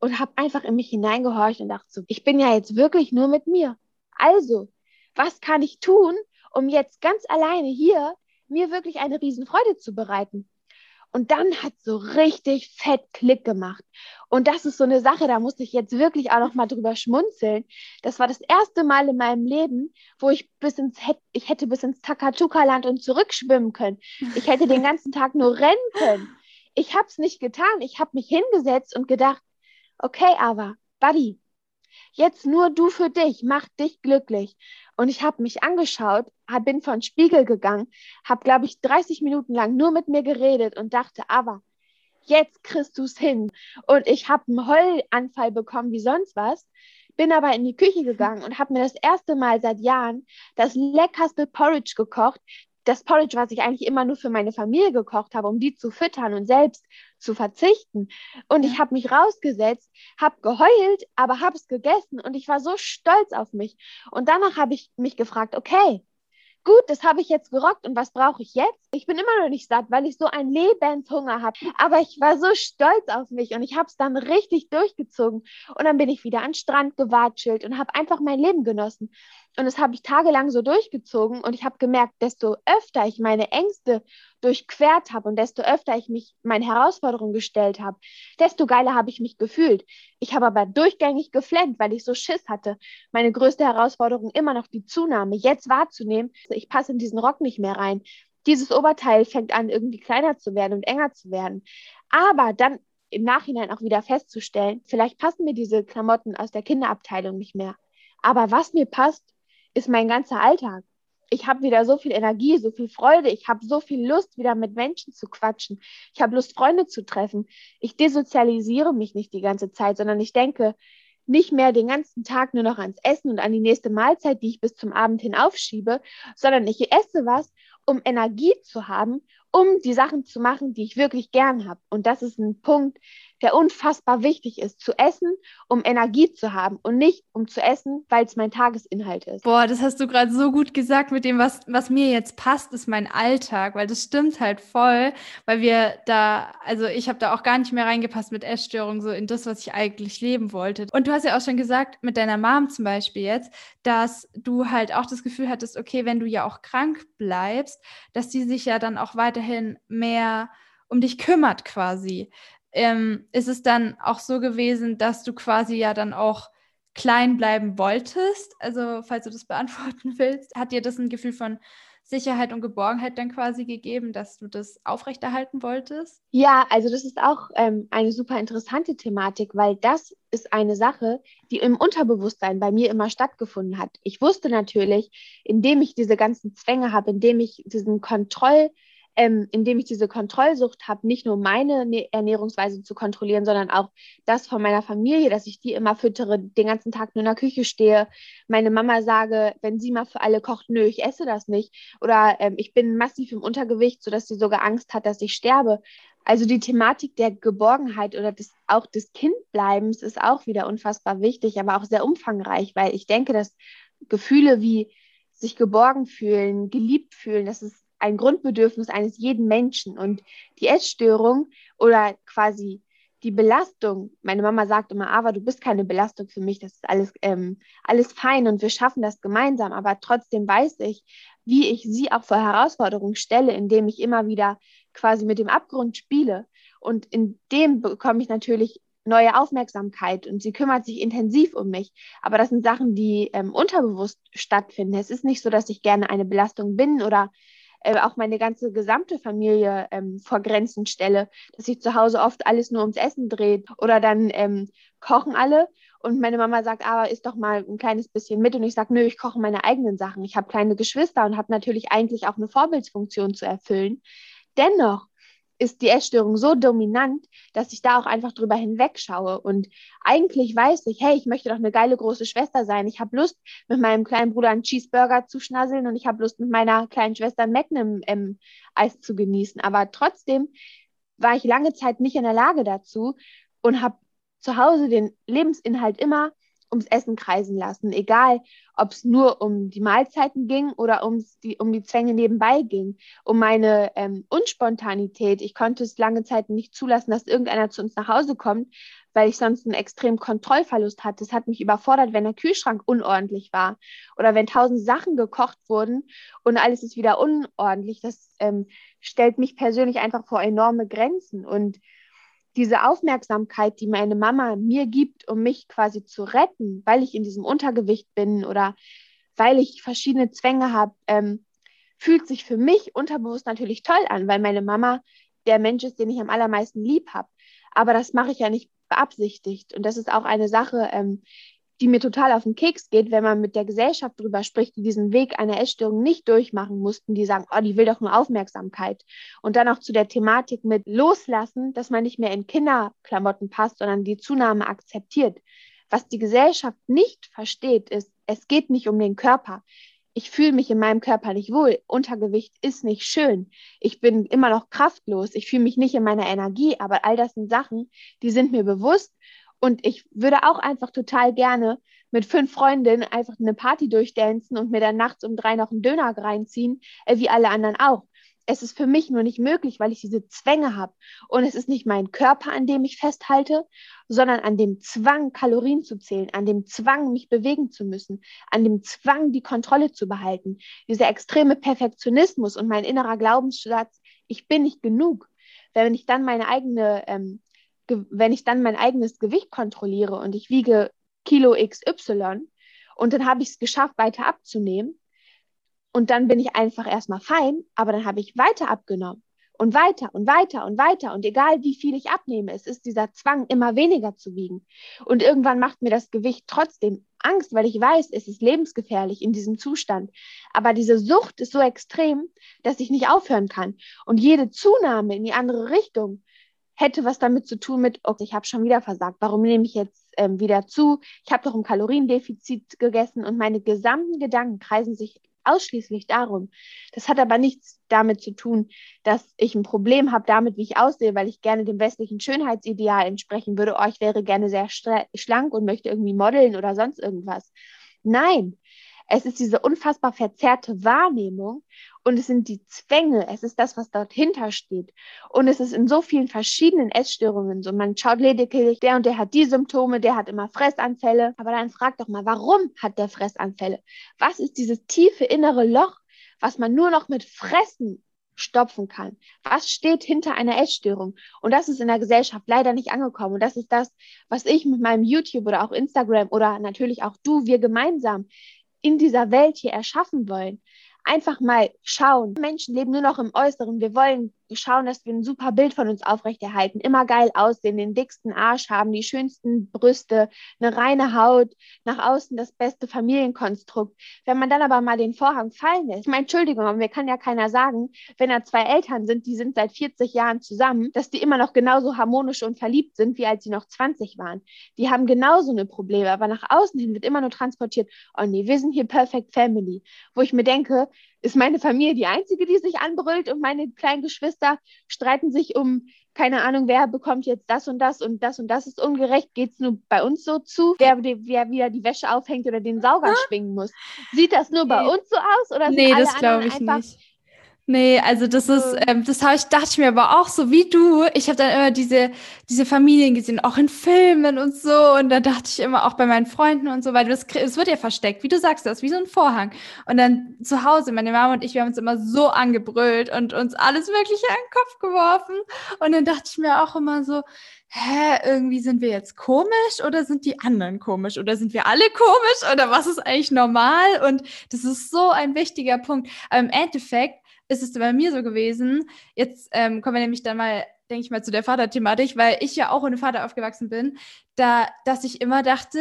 [SPEAKER 2] und habe einfach in mich hineingehorcht und dachte so, ich bin ja jetzt wirklich nur mit mir. Also, was kann ich tun, um jetzt ganz alleine hier mir wirklich eine Riesenfreude zu bereiten? Und dann hat so richtig fett Klick gemacht. Und das ist so eine Sache, da musste ich jetzt wirklich auch noch mal drüber schmunzeln. Das war das erste Mal in meinem Leben, wo ich bis ins ich hätte bis ins Takatuka-Land und zurückschwimmen können. Ich hätte den ganzen Tag nur rennen können. Ich habe es nicht getan. Ich habe mich hingesetzt und gedacht, okay, aber Buddy, jetzt nur du für dich, mach dich glücklich. Und ich habe mich angeschaut, hab, bin vor den Spiegel gegangen, habe, glaube ich, 30 Minuten lang nur mit mir geredet und dachte, aber jetzt kriegst du es hin. Und ich habe einen Heulanfall bekommen wie sonst was, bin aber in die Küche gegangen und habe mir das erste Mal seit Jahren das leckerste Porridge gekocht. Das Porridge, was ich eigentlich immer nur für meine Familie gekocht habe, um die zu füttern und selbst zu verzichten. Und ich habe mich rausgesetzt, habe geheult, aber habe es gegessen und ich war so stolz auf mich. Und danach habe ich mich gefragt, okay, gut, das habe ich jetzt gerockt und was brauche ich jetzt? Ich bin immer noch nicht satt, weil ich so einen Lebenshunger habe. Aber ich war so stolz auf mich und ich habe es dann richtig durchgezogen. Und dann bin ich wieder an den Strand gewatschelt und habe einfach mein Leben genossen. Und das habe ich tagelang so durchgezogen und ich habe gemerkt, desto öfter ich meine Ängste durchquert habe und desto öfter ich mich meinen Herausforderungen gestellt habe, desto geiler habe ich mich gefühlt. Ich habe aber durchgängig geflennt, weil ich so Schiss hatte. Meine größte Herausforderung immer noch die Zunahme, jetzt wahrzunehmen, ich passe in diesen Rock nicht mehr rein. Dieses Oberteil fängt an, irgendwie kleiner zu werden und enger zu werden. Aber dann im Nachhinein auch wieder festzustellen, vielleicht passen mir diese Klamotten aus der Kinderabteilung nicht mehr. Aber was mir passt, ist mein ganzer Alltag. Ich habe wieder so viel Energie, so viel Freude. Ich habe so viel Lust, wieder mit Menschen zu quatschen. Ich habe Lust, Freunde zu treffen. Ich desozialisiere mich nicht die ganze Zeit, sondern ich denke nicht mehr den ganzen Tag nur noch ans Essen und an die nächste Mahlzeit, die ich bis zum Abend hin aufschiebe, sondern ich esse was, um Energie zu haben, um die Sachen zu machen, die ich wirklich gern habe. Und das ist ein Punkt, der unfassbar wichtig ist, zu essen, um Energie zu haben und nicht um zu essen, weil es mein Tagesinhalt ist.
[SPEAKER 1] Boah, das hast du gerade so gut gesagt mit dem, was, was mir jetzt passt, ist mein Alltag, weil das stimmt halt voll, weil wir da, also ich habe da auch gar nicht mehr reingepasst mit Essstörung, so in das, was ich eigentlich leben wollte. Und du hast ja auch schon gesagt, mit deiner Mom zum Beispiel jetzt, dass du halt auch das Gefühl hattest, okay, wenn du ja auch krank bleibst, dass die sich ja dann auch weiterhin mehr um dich kümmert quasi ähm, ist es dann auch so gewesen, dass du quasi ja dann auch klein bleiben wolltest? Also, falls du das beantworten willst, hat dir das ein Gefühl von Sicherheit und Geborgenheit dann quasi gegeben, dass du das aufrechterhalten wolltest?
[SPEAKER 2] Ja, also das ist auch ähm, eine super interessante Thematik, weil das ist eine Sache, die im Unterbewusstsein bei mir immer stattgefunden hat. Ich wusste natürlich, indem ich diese ganzen Zwänge habe, indem ich diesen Kontroll ähm, indem ich diese Kontrollsucht habe, nicht nur meine ne-, Ernährungsweise zu kontrollieren, sondern auch das von meiner Familie, dass ich die immer füttere, den ganzen Tag nur in der Küche stehe, meine Mama sage, wenn sie mal für alle kocht, nö, ich esse das nicht. Oder ähm, ich bin massiv im Untergewicht, sodass sie sogar Angst hat, dass ich sterbe. Also die Thematik der Geborgenheit oder des, auch des Kindbleibens ist auch wieder unfassbar wichtig, aber auch sehr umfangreich, weil ich denke, dass Gefühle wie sich geborgen fühlen, geliebt fühlen, das ist ein Grundbedürfnis eines jeden Menschen. Und die Essstörung oder quasi die Belastung, meine Mama sagt immer, aber du bist keine Belastung für mich, das ist alles, ähm, alles fein und wir schaffen das gemeinsam. Aber trotzdem weiß ich, wie ich sie auch vor Herausforderungen stelle, indem ich immer wieder quasi mit dem Abgrund spiele. Und in dem bekomme ich natürlich neue Aufmerksamkeit und sie kümmert sich intensiv um mich. Aber das sind Sachen, die ähm, unterbewusst stattfinden. Es ist nicht so, dass ich gerne eine Belastung bin oder äh, auch meine ganze gesamte Familie ähm, vor Grenzen stelle, dass sich zu Hause oft alles nur ums Essen dreht oder dann ähm, kochen alle und meine Mama sagt, aber isst doch mal ein kleines bisschen mit und ich sage, nö, ich koche meine eigenen Sachen. Ich habe kleine Geschwister und habe natürlich eigentlich auch eine Vorbildsfunktion zu erfüllen. Dennoch ist die Essstörung so dominant, dass ich da auch einfach drüber hinwegschaue. Und eigentlich weiß ich, hey, ich möchte doch eine geile große Schwester sein. Ich habe Lust, mit meinem kleinen Bruder einen Cheeseburger zu schnasseln und ich habe Lust, mit meiner kleinen Schwester ein Magnum ähm, zu genießen. Aber trotzdem war ich lange Zeit nicht in der Lage dazu und habe zu Hause den Lebensinhalt immer ums Essen kreisen lassen, egal ob es nur um die Mahlzeiten ging oder ums die, um die Zwänge nebenbei ging, um meine ähm, Unspontanität. Ich konnte es lange Zeit nicht zulassen, dass irgendeiner zu uns nach Hause kommt, weil ich sonst einen extremen Kontrollverlust hatte. Es hat mich überfordert, wenn der Kühlschrank unordentlich war oder wenn tausend Sachen gekocht wurden und alles ist wieder unordentlich. Das ähm, stellt mich persönlich einfach vor enorme Grenzen und diese Aufmerksamkeit, die meine Mama mir gibt, um mich quasi zu retten, weil ich in diesem Untergewicht bin oder weil ich verschiedene Zwänge habe, ähm, fühlt sich für mich unterbewusst natürlich toll an, weil meine Mama der Mensch ist, den ich am allermeisten lieb habe. Aber das mache ich ja nicht beabsichtigt. Und das ist auch eine Sache, ähm, die mir total auf den Keks geht, wenn man mit der Gesellschaft darüber spricht, die diesen Weg einer Essstörung nicht durchmachen mussten, die sagen, oh, die will doch nur Aufmerksamkeit. Und dann auch zu der Thematik mit loslassen, dass man nicht mehr in Kinderklamotten passt, sondern die Zunahme akzeptiert. Was die Gesellschaft nicht versteht, ist, es geht nicht um den Körper. Ich fühle mich in meinem Körper nicht wohl. Untergewicht ist nicht schön. Ich bin immer noch kraftlos. Ich fühle mich nicht in meiner Energie. Aber all das sind Sachen, die sind mir bewusst und ich würde auch einfach total gerne mit fünf Freundinnen einfach eine Party durchdancen und mir dann nachts um drei noch einen Döner reinziehen, äh, wie alle anderen auch. Es ist für mich nur nicht möglich, weil ich diese Zwänge habe. Und es ist nicht mein Körper, an dem ich festhalte, sondern an dem Zwang, Kalorien zu zählen, an dem Zwang, mich bewegen zu müssen, an dem Zwang, die Kontrolle zu behalten. Dieser extreme Perfektionismus und mein innerer Glaubenssatz, ich bin nicht genug. Wenn ich dann meine eigene ähm, wenn ich dann mein eigenes Gewicht kontrolliere und ich wiege Kilo XY und dann habe ich es geschafft, weiter abzunehmen und dann bin ich einfach erstmal fein, aber dann habe ich weiter abgenommen und weiter und weiter und weiter und egal wie viel ich abnehme, es ist dieser Zwang, immer weniger zu wiegen. Und irgendwann macht mir das Gewicht trotzdem Angst, weil ich weiß, es ist lebensgefährlich in diesem Zustand. Aber diese Sucht ist so extrem, dass ich nicht aufhören kann. Und jede Zunahme in die andere Richtung hätte was damit zu tun mit, okay, ich habe schon wieder versagt, warum nehme ich jetzt ähm, wieder zu? Ich habe doch im Kaloriendefizit gegessen und meine gesamten Gedanken kreisen sich ausschließlich darum. Das hat aber nichts damit zu tun, dass ich ein Problem habe damit, wie ich aussehe, weil ich gerne dem westlichen Schönheitsideal entsprechen würde. Oh, ich wäre gerne sehr schlank und möchte irgendwie modeln oder sonst irgendwas. Nein, es ist diese unfassbar verzerrte Wahrnehmung und es sind die Zwänge, es ist das, was dort steht. Und es ist in so vielen verschiedenen Essstörungen so. Man schaut lediglich, der und der hat die Symptome, der hat immer Fressanfälle. Aber dann frag doch mal, warum hat der Fressanfälle? Was ist dieses tiefe innere Loch, was man nur noch mit Fressen stopfen kann. Was steht hinter einer Essstörung? Und das ist in der Gesellschaft leider nicht angekommen. Und das ist das, was ich mit meinem YouTube oder auch Instagram oder natürlich auch du, wir gemeinsam in dieser Welt hier erschaffen wollen. Einfach mal schauen. Menschen leben nur noch im Äußeren. Wir wollen schauen, dass wir ein super Bild von uns aufrechterhalten, immer geil aussehen, den dicksten Arsch haben, die schönsten Brüste, eine reine Haut, nach außen das beste Familienkonstrukt. Wenn man dann aber mal den Vorhang fallen lässt, ich meine, Entschuldigung, aber mir kann ja keiner sagen, wenn da zwei Eltern sind, die sind seit 40 Jahren zusammen, dass die immer noch genauso harmonisch und verliebt sind, wie als sie noch 20 waren. Die haben genauso eine Probleme, aber nach außen hin wird immer nur transportiert, oh nee, wir sind hier Perfect Family, wo ich mir denke, ist meine Familie die einzige, die sich anbrüllt und meine kleinen Geschwister streiten sich um, keine Ahnung, wer bekommt jetzt das und das und das und das ist ungerecht. Geht es nur bei uns so zu, wer, wer wieder die Wäsche aufhängt oder den Sauger schwingen muss? Sieht das nur bei uns so aus oder
[SPEAKER 1] nee, das glaube ich einfach nicht. Nee, also das ist, ähm, das habe ich, dachte ich mir aber auch so wie du. Ich habe dann immer diese, diese Familien gesehen, auch in Filmen und so. Und da dachte ich immer auch bei meinen Freunden und so, weil das, es wird ja versteckt, wie du sagst, das ist wie so ein Vorhang. Und dann zu Hause, meine Mama und ich, wir haben uns immer so angebrüllt und uns alles Mögliche an den Kopf geworfen. Und dann dachte ich mir auch immer so, hä, irgendwie sind wir jetzt komisch oder sind die anderen komisch oder sind wir alle komisch oder was ist eigentlich normal? Und das ist so ein wichtiger Punkt. Aber im Endeffekt, ist es bei mir so gewesen. Jetzt ähm, kommen wir nämlich dann mal, denke ich mal, zu der Vaterthematik, weil ich ja auch ohne Vater aufgewachsen bin, da, dass ich immer dachte,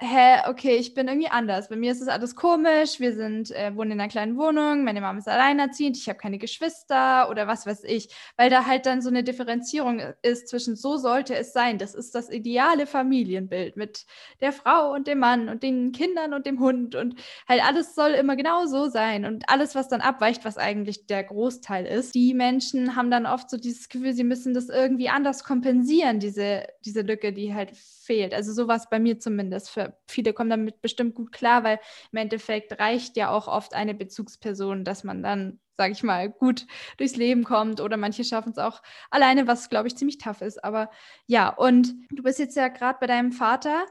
[SPEAKER 1] hä, okay, ich bin irgendwie anders. Bei mir ist es alles komisch. Wir sind, äh, wohnen in einer kleinen Wohnung, meine Mama ist alleinerziehend, ich habe keine Geschwister oder was weiß ich. Weil da halt dann so eine Differenzierung ist zwischen so sollte es sein. Das ist das ideale Familienbild mit der Frau und dem Mann und den Kindern und dem Hund und halt alles soll immer genau so sein. Und alles, was dann abweicht, was eigentlich der Großteil ist, die Menschen haben dann oft so dieses Gefühl, sie müssen das irgendwie anders kompensieren, diese, diese Lücke, die halt fehlt. Also sowas bei mir zumindest. Für viele kommen damit bestimmt gut klar, weil im Endeffekt reicht ja auch oft eine Bezugsperson, dass man dann, sage ich mal, gut durchs Leben kommt oder manche schaffen es auch alleine, was glaube ich ziemlich tough ist. Aber ja, und du bist jetzt ja gerade bei deinem Vater.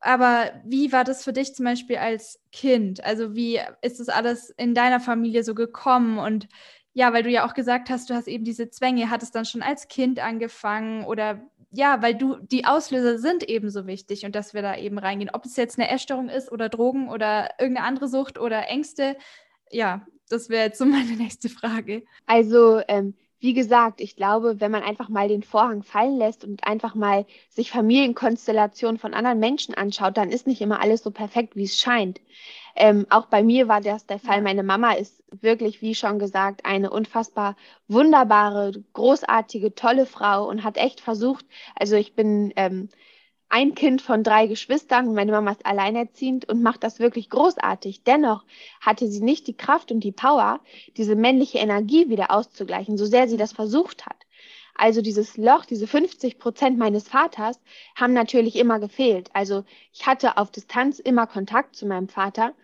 [SPEAKER 1] Aber wie war das für dich zum Beispiel als Kind? Also wie ist das alles in deiner Familie so gekommen? Und ja, weil du ja auch gesagt hast, du hast eben diese Zwänge, hat es dann schon als Kind angefangen oder ja, weil du, die Auslöser sind eben so wichtig und dass wir da eben reingehen. Ob es jetzt eine Essstörung ist oder Drogen oder irgendeine andere Sucht oder Ängste, ja, das wäre jetzt so meine nächste Frage.
[SPEAKER 2] Also, ähm, wie gesagt, ich glaube, wenn man einfach mal den Vorhang fallen lässt und einfach mal sich Familienkonstellationen von anderen Menschen anschaut, dann ist nicht immer alles so perfekt, wie es scheint. Ähm, auch bei mir war das der Fall. Meine Mama ist wirklich, wie schon gesagt, eine unfassbar wunderbare, großartige, tolle Frau und hat echt versucht, also ich bin ähm, ein Kind von drei Geschwistern meine Mama ist alleinerziehend und macht das wirklich großartig. Dennoch hatte sie nicht die Kraft und die Power, diese männliche Energie wieder auszugleichen, so sehr sie das versucht hat. Also dieses Loch, diese 50 Prozent meines Vaters haben natürlich immer gefehlt. Also ich hatte auf Distanz immer Kontakt zu meinem Vater.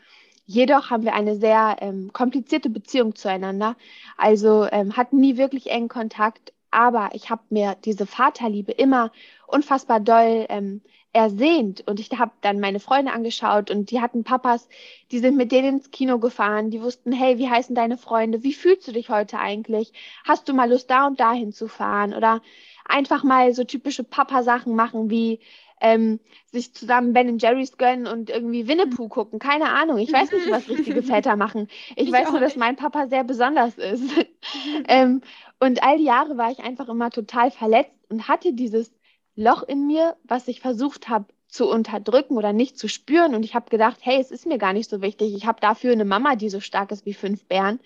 [SPEAKER 2] Jedoch haben wir eine sehr ähm, komplizierte Beziehung zueinander. Also ähm, hatten nie wirklich engen Kontakt. Aber ich habe mir diese Vaterliebe immer unfassbar doll ähm, ersehnt. Und ich habe dann meine Freunde angeschaut und die hatten Papas, die sind mit denen ins Kino gefahren, die wussten, hey, wie heißen deine Freunde? Wie fühlst du dich heute eigentlich? Hast du mal Lust, da und dahin zu fahren? Oder einfach mal so typische Papa-Sachen machen wie ähm, sich zusammen Ben Jerry's gönnen und irgendwie Winnetou gucken. Keine Ahnung. Ich weiß nicht, was richtige Väter machen. Ich, ich weiß nur, dass mein Papa sehr besonders ist. ähm, und all die Jahre war ich einfach immer total verletzt und hatte dieses Loch in mir, was ich versucht habe zu unterdrücken oder nicht zu spüren. Und ich habe gedacht, hey, es ist mir gar nicht so wichtig. Ich habe dafür eine Mama, die so stark ist wie fünf Bären.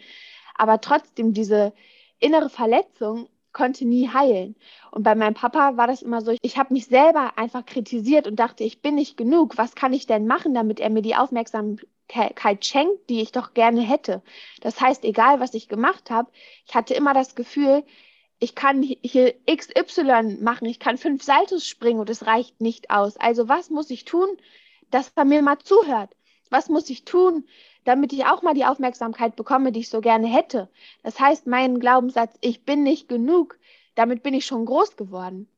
[SPEAKER 2] Aber trotzdem, diese innere Verletzung konnte nie heilen. Und bei meinem Papa war das immer so, ich habe mich selber einfach kritisiert und dachte, ich bin nicht genug. Was kann ich denn machen, damit er mir die Aufmerksamkeit schenkt, die ich doch gerne hätte? Das heißt, egal was ich gemacht habe, ich hatte immer das Gefühl, ich kann hier XY machen, ich kann fünf Saltos springen und es reicht nicht aus. Also was muss ich tun, dass er mir mal zuhört? Was muss ich tun, damit ich auch mal die Aufmerksamkeit bekomme, die ich so gerne hätte? Das heißt, mein Glaubenssatz, ich bin nicht genug, damit bin ich schon groß geworden.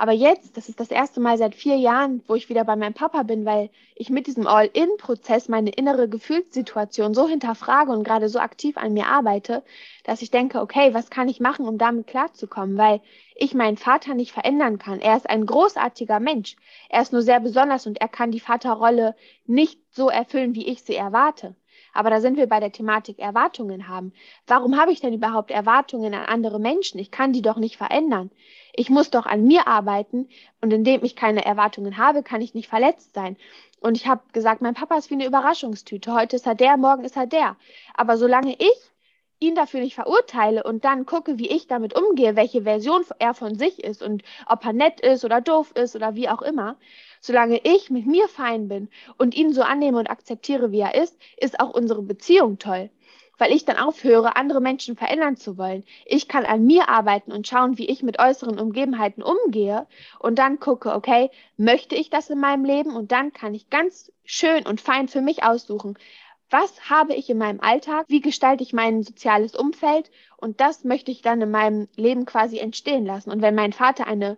[SPEAKER 2] Aber jetzt, das ist das erste Mal seit vier Jahren, wo ich wieder bei meinem Papa bin, weil ich mit diesem All-In-Prozess meine innere Gefühlssituation so hinterfrage und gerade so aktiv an mir arbeite, dass ich denke, okay, was kann ich machen, um damit klarzukommen? Weil ich meinen Vater nicht verändern kann. Er ist ein großartiger Mensch. Er ist nur sehr besonders und er kann die Vaterrolle nicht so erfüllen, wie ich sie erwarte. Aber da sind wir bei der Thematik Erwartungen haben. Warum habe ich denn überhaupt Erwartungen an andere Menschen? Ich kann die doch nicht verändern. Ich muss doch an mir arbeiten und indem ich keine Erwartungen habe, kann ich nicht verletzt sein. Und ich habe gesagt, mein Papa ist wie eine Überraschungstüte. Heute ist er der, morgen ist er der. Aber solange ich ihn dafür nicht verurteile und dann gucke, wie ich damit umgehe, welche Version er von sich ist und ob er nett ist oder doof ist oder wie auch immer, solange ich mit mir fein bin und ihn so annehme und akzeptiere, wie er ist, ist auch unsere Beziehung toll weil ich dann aufhöre, andere Menschen verändern zu wollen. Ich kann an mir arbeiten und schauen, wie ich mit äußeren Umgebenheiten umgehe und dann gucke, okay, möchte ich das in meinem Leben? Und dann kann ich ganz schön und fein für mich aussuchen, was habe ich in meinem Alltag, wie gestalte ich mein soziales Umfeld und das möchte ich dann in meinem Leben quasi entstehen lassen. Und wenn mein Vater eine,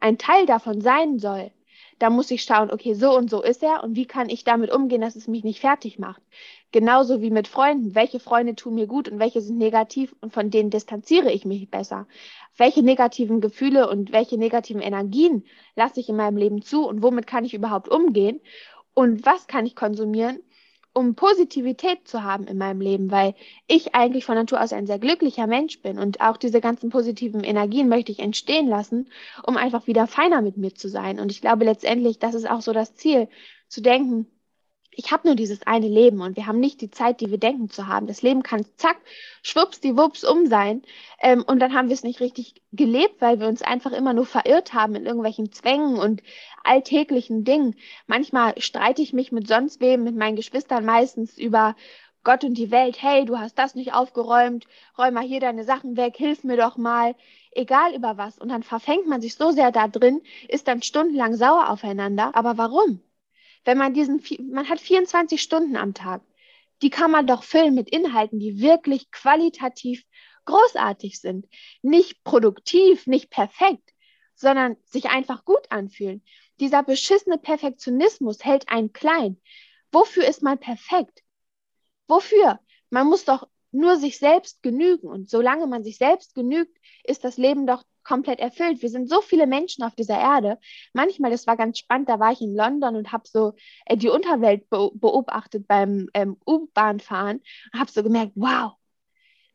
[SPEAKER 2] ein Teil davon sein soll, da muss ich schauen, okay, so und so ist er und wie kann ich damit umgehen, dass es mich nicht fertig macht. Genauso wie mit Freunden. Welche Freunde tun mir gut und welche sind negativ und von denen distanziere ich mich besser? Welche negativen Gefühle und welche negativen Energien lasse ich in meinem Leben zu und womit kann ich überhaupt umgehen? Und was kann ich konsumieren, um Positivität zu haben in meinem Leben, weil ich eigentlich von Natur aus ein sehr glücklicher Mensch bin und auch diese ganzen positiven Energien möchte ich entstehen lassen, um einfach wieder feiner mit mir zu sein. Und ich glaube letztendlich, das ist auch so das Ziel, zu denken, ich habe nur dieses eine Leben und wir haben nicht die Zeit, die wir denken zu haben. Das Leben kann zack, schwupps, die Wups um sein. Ähm, und dann haben wir es nicht richtig gelebt, weil wir uns einfach immer nur verirrt haben in irgendwelchen Zwängen und alltäglichen Dingen. Manchmal streite ich mich mit sonst wem, mit meinen Geschwistern meistens über Gott und die Welt. Hey, du hast das nicht aufgeräumt, räum mal hier deine Sachen weg, hilf mir doch mal. Egal über was. Und dann verfängt man sich so sehr da drin, ist dann stundenlang sauer aufeinander. Aber warum? Wenn man diesen, man hat 24 Stunden am Tag, die kann man doch füllen mit Inhalten, die wirklich qualitativ großartig sind. Nicht produktiv, nicht perfekt, sondern sich einfach gut anfühlen. Dieser beschissene Perfektionismus hält einen klein. Wofür ist man perfekt? Wofür? Man muss doch nur sich selbst genügen. Und solange man sich selbst genügt, ist das Leben doch komplett erfüllt. Wir sind so viele Menschen auf dieser Erde. Manchmal, das war ganz spannend, da war ich in London und habe so äh, die Unterwelt be beobachtet beim ähm, U-Bahn-Fahren und habe so gemerkt, wow,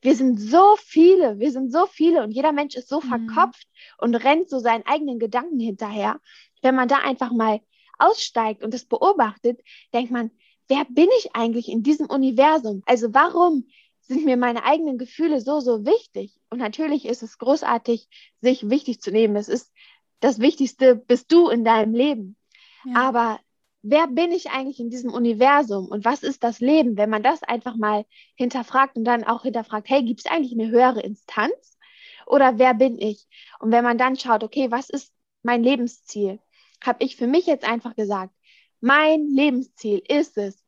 [SPEAKER 2] wir sind so viele, wir sind so viele und jeder Mensch ist so mhm. verkopft und rennt so seinen eigenen Gedanken hinterher. Wenn man da einfach mal aussteigt und das beobachtet, denkt man, wer bin ich eigentlich in diesem Universum? Also warum sind mir meine eigenen Gefühle so, so wichtig? Und natürlich ist es großartig, sich wichtig zu nehmen. Es ist das Wichtigste, bist du in deinem Leben. Ja. Aber wer bin ich eigentlich in diesem Universum und was ist das Leben, wenn man das einfach mal hinterfragt und dann auch hinterfragt, hey, gibt es eigentlich eine höhere Instanz oder wer bin ich? Und wenn man dann schaut, okay, was ist mein Lebensziel, habe ich für mich jetzt einfach gesagt, mein Lebensziel ist es,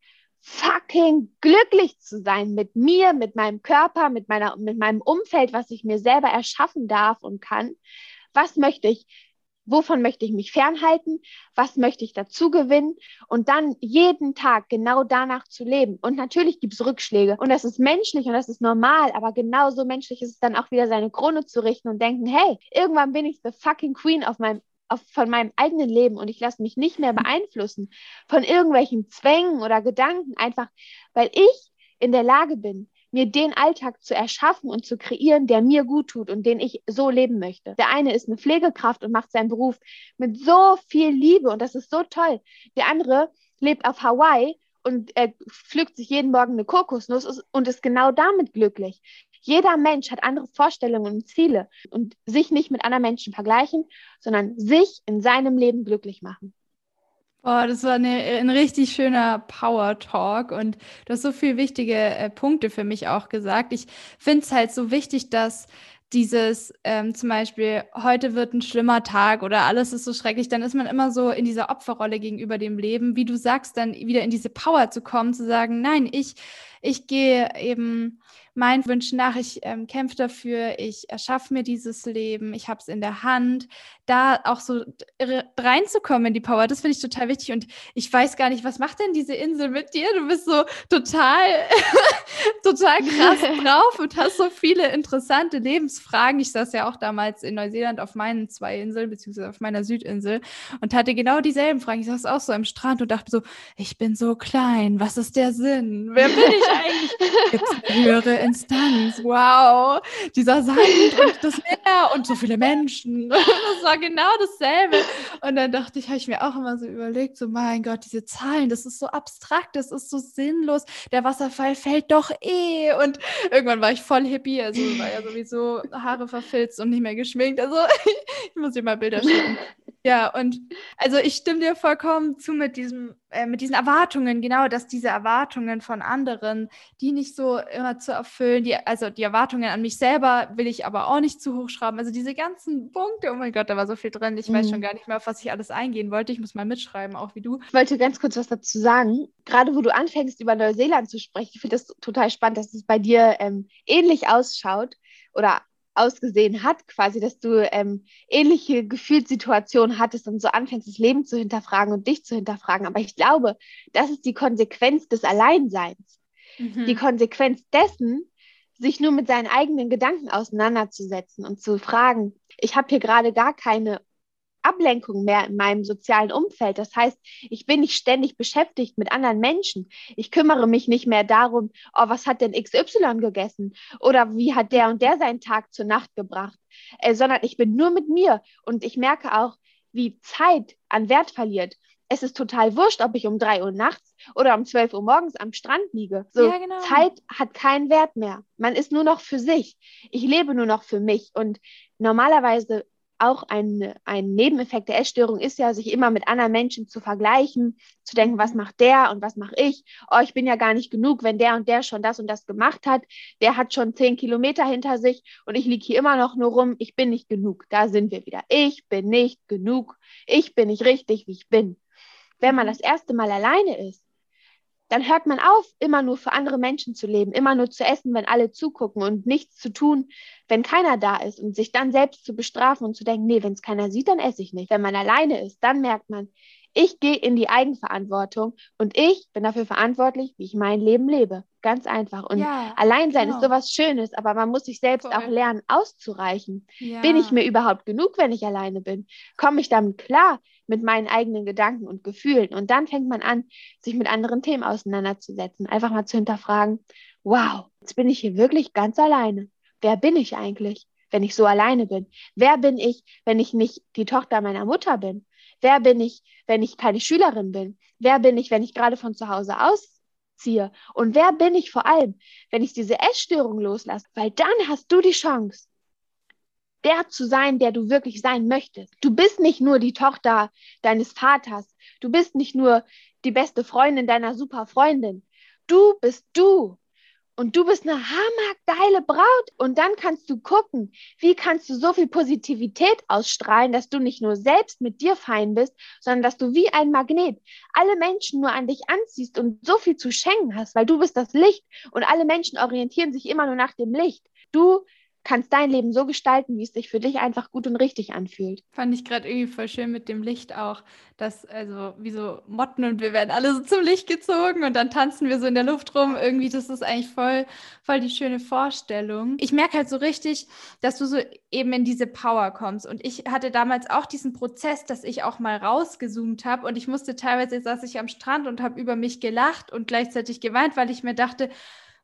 [SPEAKER 2] fucking glücklich zu sein mit mir, mit meinem Körper, mit, meiner, mit meinem Umfeld, was ich mir selber erschaffen darf und kann. Was möchte ich? Wovon möchte ich mich fernhalten? Was möchte ich dazu gewinnen? Und dann jeden Tag genau danach zu leben. Und natürlich gibt es Rückschläge. Und das ist menschlich und das ist normal. Aber genauso menschlich ist es dann auch wieder seine Krone zu richten und denken, hey, irgendwann bin ich the fucking Queen auf meinem auf, von meinem eigenen Leben und ich lasse mich nicht mehr beeinflussen von irgendwelchen Zwängen oder Gedanken, einfach weil ich in der Lage bin, mir den Alltag zu erschaffen und zu kreieren, der mir gut tut und den ich so leben möchte. Der eine ist eine Pflegekraft und macht seinen Beruf mit so viel Liebe und das ist so toll. Der andere lebt auf Hawaii und er pflückt sich jeden Morgen eine Kokosnuss und ist genau damit glücklich. Jeder Mensch hat andere Vorstellungen und Ziele und sich nicht mit anderen Menschen vergleichen, sondern sich in seinem Leben glücklich machen.
[SPEAKER 1] Oh, das war eine, ein richtig schöner Power Talk und du hast so viele wichtige äh, Punkte für mich auch gesagt. Ich finde es halt so wichtig, dass dieses ähm, zum Beispiel, heute wird ein schlimmer Tag oder alles ist so schrecklich, dann ist man immer so in dieser Opferrolle gegenüber dem Leben, wie du sagst, dann wieder in diese Power zu kommen, zu sagen, nein, ich, ich gehe eben meinen Wünschen nach, ich ähm, kämpfe dafür, ich erschaffe mir dieses Leben, ich habe es in der Hand, da auch so reinzukommen in die Power, das finde ich total wichtig und ich weiß gar nicht, was macht denn diese Insel mit dir? Du bist so total, total krass drauf und hast so viele interessante Lebensfragen. Ich saß ja auch damals in Neuseeland auf meinen zwei Inseln, beziehungsweise auf meiner Südinsel und hatte genau dieselben Fragen. Ich saß auch so am Strand und dachte so, ich bin so klein, was ist der Sinn? Wer bin ich eigentlich? Gibt es höhere Instanz. Wow, dieser Sand und das Meer und so viele Menschen. Das war genau dasselbe. Und dann dachte ich, habe ich mir auch immer so überlegt, so mein Gott, diese Zahlen, das ist so abstrakt, das ist so sinnlos. Der Wasserfall fällt doch eh. Und irgendwann war ich voll hippie, also war ja sowieso Haare verfilzt und nicht mehr geschminkt. Also ich muss dir mal Bilder schicken. Ja, und also ich stimme dir vollkommen zu mit diesem, äh, mit diesen Erwartungen, genau, dass diese Erwartungen von anderen, die nicht so immer zu erfüllen, die, also die Erwartungen an mich selber will ich aber auch nicht zu hoch schrauben. Also diese ganzen Punkte, oh mein Gott, da war so viel drin. Ich mhm. weiß schon gar nicht mehr, auf was ich alles eingehen wollte. Ich muss mal mitschreiben, auch wie du.
[SPEAKER 2] Ich wollte ganz kurz was dazu sagen. Gerade wo du anfängst, über Neuseeland zu sprechen, ich finde das total spannend, dass es bei dir ähm, ähnlich ausschaut oder ausgesehen hat, quasi, dass du ähm, ähnliche Gefühlssituationen hattest und so anfängst, das Leben zu hinterfragen und dich zu hinterfragen. Aber ich glaube, das ist die Konsequenz des Alleinseins. Mhm. Die Konsequenz dessen, sich nur mit seinen eigenen Gedanken auseinanderzusetzen und zu fragen, ich habe hier gerade gar keine Ablenkung mehr in meinem sozialen Umfeld. Das heißt, ich bin nicht ständig beschäftigt mit anderen Menschen. Ich kümmere mich nicht mehr darum, oh, was hat denn XY gegessen oder wie hat der und der seinen Tag zur Nacht gebracht, äh, sondern ich bin nur mit mir und ich merke auch, wie Zeit an Wert verliert. Es ist total wurscht, ob ich um 3 Uhr nachts oder um 12 Uhr morgens am Strand liege. So, ja, genau. Zeit hat keinen Wert mehr. Man ist nur noch für sich. Ich lebe nur noch für mich. Und normalerweise auch ein, ein Nebeneffekt der Essstörung ist ja, sich immer mit anderen Menschen zu vergleichen, zu denken, was macht der und was mache ich? Oh, ich bin ja gar nicht genug, wenn der und der schon das und das gemacht hat. Der hat schon zehn Kilometer hinter sich und ich liege hier immer noch nur rum. Ich bin nicht genug. Da sind wir wieder. Ich bin nicht genug. Ich bin nicht richtig, wie ich bin. Wenn man das erste Mal alleine ist, dann hört man auf, immer nur für andere Menschen zu leben, immer nur zu essen, wenn alle zugucken und nichts zu tun, wenn keiner da ist und sich dann selbst zu bestrafen und zu denken, nee, wenn es keiner sieht, dann esse ich nicht. Wenn man alleine ist, dann merkt man, Ich gehe in die Eigenverantwortung und ich bin dafür verantwortlich, wie ich mein Leben lebe. Ganz einfach. Und ja, Alleinsein genau. ist sowas Schönes, aber man muss sich selbst Voll. auch lernen, auszureichen. Ja. Bin ich mir überhaupt genug, wenn ich alleine bin? Komme ich damit klar mit meinen eigenen Gedanken und Gefühlen? Und dann fängt man an, sich mit anderen Themen auseinanderzusetzen. Einfach mal zu hinterfragen, wow, jetzt bin ich hier wirklich ganz alleine. Wer bin ich eigentlich? wenn ich so alleine bin? Wer bin ich, wenn ich nicht die Tochter meiner Mutter bin? Wer bin ich, wenn ich keine Schülerin bin? Wer bin ich, wenn ich gerade von zu Hause ausziehe? Und wer bin ich vor allem, wenn ich diese Essstörung loslasse? Weil dann hast du die Chance, der zu sein, der du wirklich sein möchtest. Du bist nicht nur die Tochter deines Vaters. Du bist nicht nur die beste Freundin deiner super Freundin. Du bist du. Und du bist eine hammergeile Braut. Und dann kannst du gucken, wie kannst du so viel Positivität ausstrahlen, dass du nicht nur selbst mit dir fein bist, sondern dass du wie ein Magnet alle Menschen nur an dich anziehst und so viel zu schenken hast, weil du bist das Licht und alle Menschen orientieren sich immer nur nach dem Licht. Du kannst dein Leben so gestalten, wie es sich für dich einfach gut und richtig anfühlt.
[SPEAKER 1] Fand ich gerade irgendwie voll schön mit dem Licht auch, dass also wie so Motten und wir werden alle so zum Licht gezogen und dann tanzen wir so in der Luft rum. Irgendwie, das ist eigentlich voll, voll die schöne Vorstellung. Ich merke halt so richtig, dass du so eben in diese Power kommst. Und ich hatte damals auch diesen Prozess, dass ich auch mal rausgezoomt habe und ich musste teilweise saß ich am Strand und habe über mich gelacht und gleichzeitig geweint, weil ich mir dachte,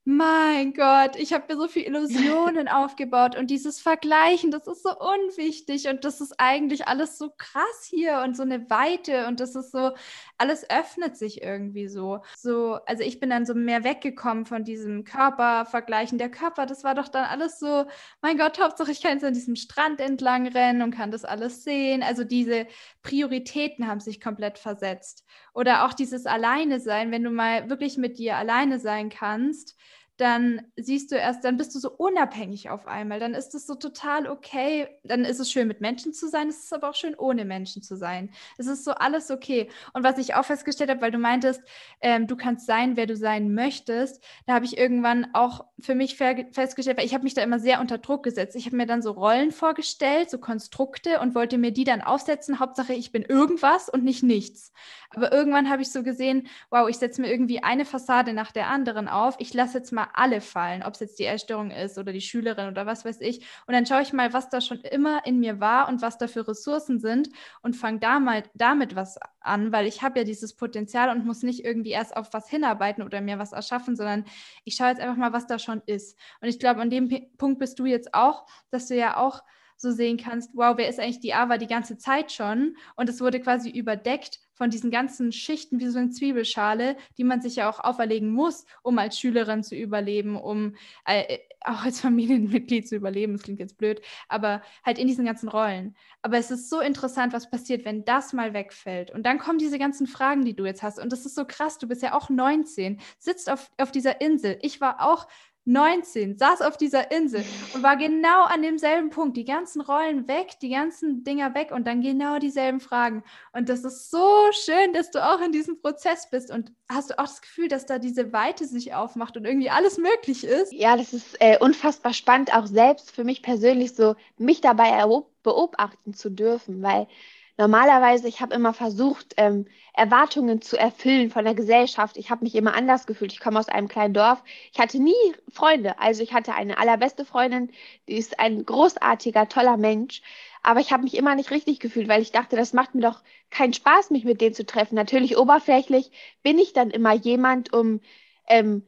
[SPEAKER 1] mein Gott, ich habe mir so viele Illusionen aufgebaut und dieses Vergleichen, das ist so unwichtig und das ist eigentlich alles so krass hier und so eine Weite und das ist so, alles öffnet sich irgendwie so. So, also ich bin dann so mehr weggekommen von diesem Körpervergleichen. Der Körper, das war doch dann alles so, mein Gott, Hauptsache ich kann jetzt an diesem Strand entlang rennen und kann das alles sehen. Also diese Prioritäten haben sich komplett versetzt. Oder auch dieses Alleine sein, wenn du mal wirklich mit dir alleine sein kannst dann siehst du erst, dann bist du so unabhängig auf einmal. Dann ist es so total okay. Dann ist es schön, mit Menschen zu sein. Es ist aber auch schön, ohne Menschen zu sein. Es ist so alles okay. Und was ich auch festgestellt habe, weil du meintest, ähm, du kannst sein, wer du sein möchtest, da habe ich irgendwann auch für mich festgestellt, weil ich habe mich da immer sehr unter Druck gesetzt. Ich habe mir dann so Rollen vorgestellt, so Konstrukte und wollte mir die dann aufsetzen. Hauptsache, ich bin irgendwas und nicht nichts. Aber irgendwann habe ich so gesehen, wow, ich setze mir irgendwie eine Fassade nach der anderen auf. Ich lasse jetzt mal mal alle fallen, ob es jetzt die Essstörung ist oder die Schülerin oder was weiß ich. Und dann schaue ich mal, was da schon immer in mir war und was da für Ressourcen sind und fange da mal damit was an, weil ich habe ja dieses Potenzial und muss nicht irgendwie erst auf was hinarbeiten oder mir was erschaffen, sondern ich schaue jetzt einfach mal, was da schon ist. Und ich glaube, an dem Punkt bist du jetzt auch, dass du ja auch so sehen kannst, wow, wer ist eigentlich die Ava die ganze Zeit schon? Und es wurde quasi überdeckt von diesen ganzen Schichten wie so eine Zwiebelschale, die man sich ja auch auferlegen muss, um als Schülerin zu überleben, um äh, auch als Familienmitglied zu überleben. Das klingt jetzt blöd, aber halt in diesen ganzen Rollen. Aber es ist so interessant, was passiert, wenn das mal wegfällt. Und dann kommen diese ganzen Fragen, die du jetzt hast. Und das ist so krass. Du bist ja auch 19, sitzt auf, auf dieser Insel. Ich war auch 19, saß auf dieser Insel und war genau an demselben Punkt. Die ganzen Rollen weg, die ganzen Dinger weg und dann genau dieselben Fragen. Und das ist so schön, dass du auch in diesem Prozess bist. Und hast du auch das Gefühl, dass da diese Weite sich aufmacht und irgendwie alles möglich ist?
[SPEAKER 2] Ja, das ist äh, unfassbar spannend, auch selbst für mich persönlich so, mich dabei beobachten zu dürfen, weil normalerweise, ich habe immer versucht, ähm, Erwartungen zu erfüllen von der Gesellschaft. Ich habe mich immer anders gefühlt. Ich komme aus einem kleinen Dorf. Ich hatte nie Freunde. Also ich hatte eine allerbeste Freundin, die ist ein großartiger, toller Mensch. Aber ich habe mich immer nicht richtig gefühlt, weil ich dachte, das macht mir doch keinen Spaß, mich mit denen zu treffen. Natürlich oberflächlich bin ich dann immer jemand, um ähm,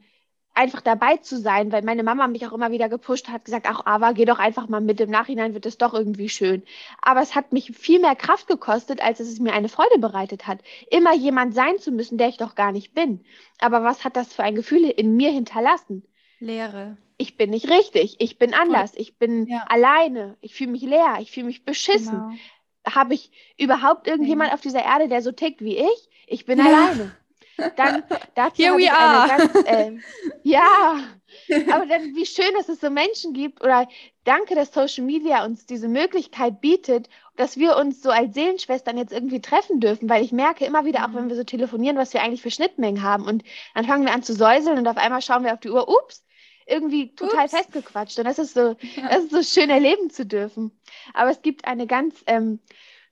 [SPEAKER 2] einfach dabei zu sein, weil meine Mama mich auch immer wieder gepusht hat, gesagt, ach Ava, geh doch einfach mal mit, im Nachhinein wird es doch irgendwie schön. Aber es hat mich viel mehr Kraft gekostet, als es mir eine Freude bereitet hat, immer jemand sein zu müssen, der ich doch gar nicht bin. Aber was hat das für ein Gefühl in mir hinterlassen?
[SPEAKER 1] Leere.
[SPEAKER 2] Ich bin nicht richtig, ich bin anders, ich bin ja. alleine, ich fühle mich leer, ich fühle mich beschissen. Genau. Habe ich überhaupt irgendjemand ja. auf dieser Erde, der so tickt wie ich? Ich bin ja. alleine. Dann dazu Here we are. Ganz, äh, ja, aber dann wie schön, dass es so Menschen gibt oder danke, dass Social Media uns diese Möglichkeit bietet, dass wir uns so als Seelenschwestern jetzt irgendwie treffen dürfen, weil ich merke immer wieder, auch mhm. wenn wir so telefonieren, was wir eigentlich für Schnittmengen haben und dann fangen wir an zu säuseln und auf einmal schauen wir auf die Uhr, ups, irgendwie total ups. festgequatscht und das ist so, ja. das ist so schön erleben zu dürfen. Aber es gibt eine ganz ähm,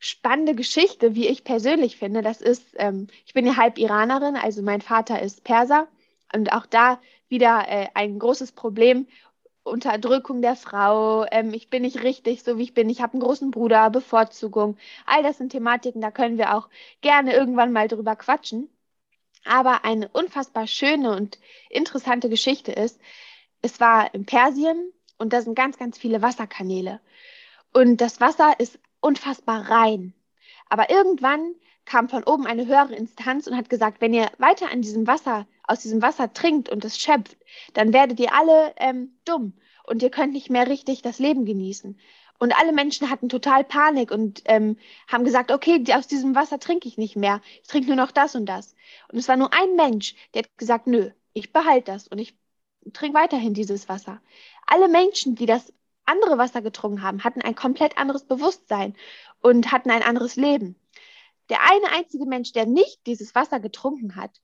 [SPEAKER 2] spannende Geschichte, wie ich persönlich finde. Das ist, ähm, ich bin ja halb Iranerin, also mein Vater ist Perser und auch da wieder äh, ein großes Problem. Unterdrückung der Frau, ähm, ich bin nicht richtig, so wie ich bin, ich habe einen großen Bruder, Bevorzugung. All das sind Thematiken, da können wir auch gerne irgendwann mal drüber quatschen. Aber eine unfassbar schöne und interessante Geschichte ist, es war in Persien und da sind ganz, ganz viele Wasserkanäle. Und das Wasser ist unfassbar rein. Aber irgendwann kam von oben eine höhere Instanz und hat gesagt, wenn ihr weiter an diesem Wasser, aus diesem Wasser trinkt und es schöpft, dann werdet ihr alle ähm, dumm und ihr könnt nicht mehr richtig das Leben genießen. Und alle Menschen hatten total Panik und ähm, haben gesagt, okay, aus diesem Wasser trinke ich nicht mehr. Ich trinke nur noch das und das. Und es war nur ein Mensch, der hat gesagt, nö, ich behalte das und ich trinke weiterhin dieses Wasser. Alle Menschen, die das andere Wasser getrunken haben, hatten ein komplett anderes Bewusstsein und hatten ein anderes Leben. Der eine einzige Mensch, der nicht dieses Wasser getrunken hat,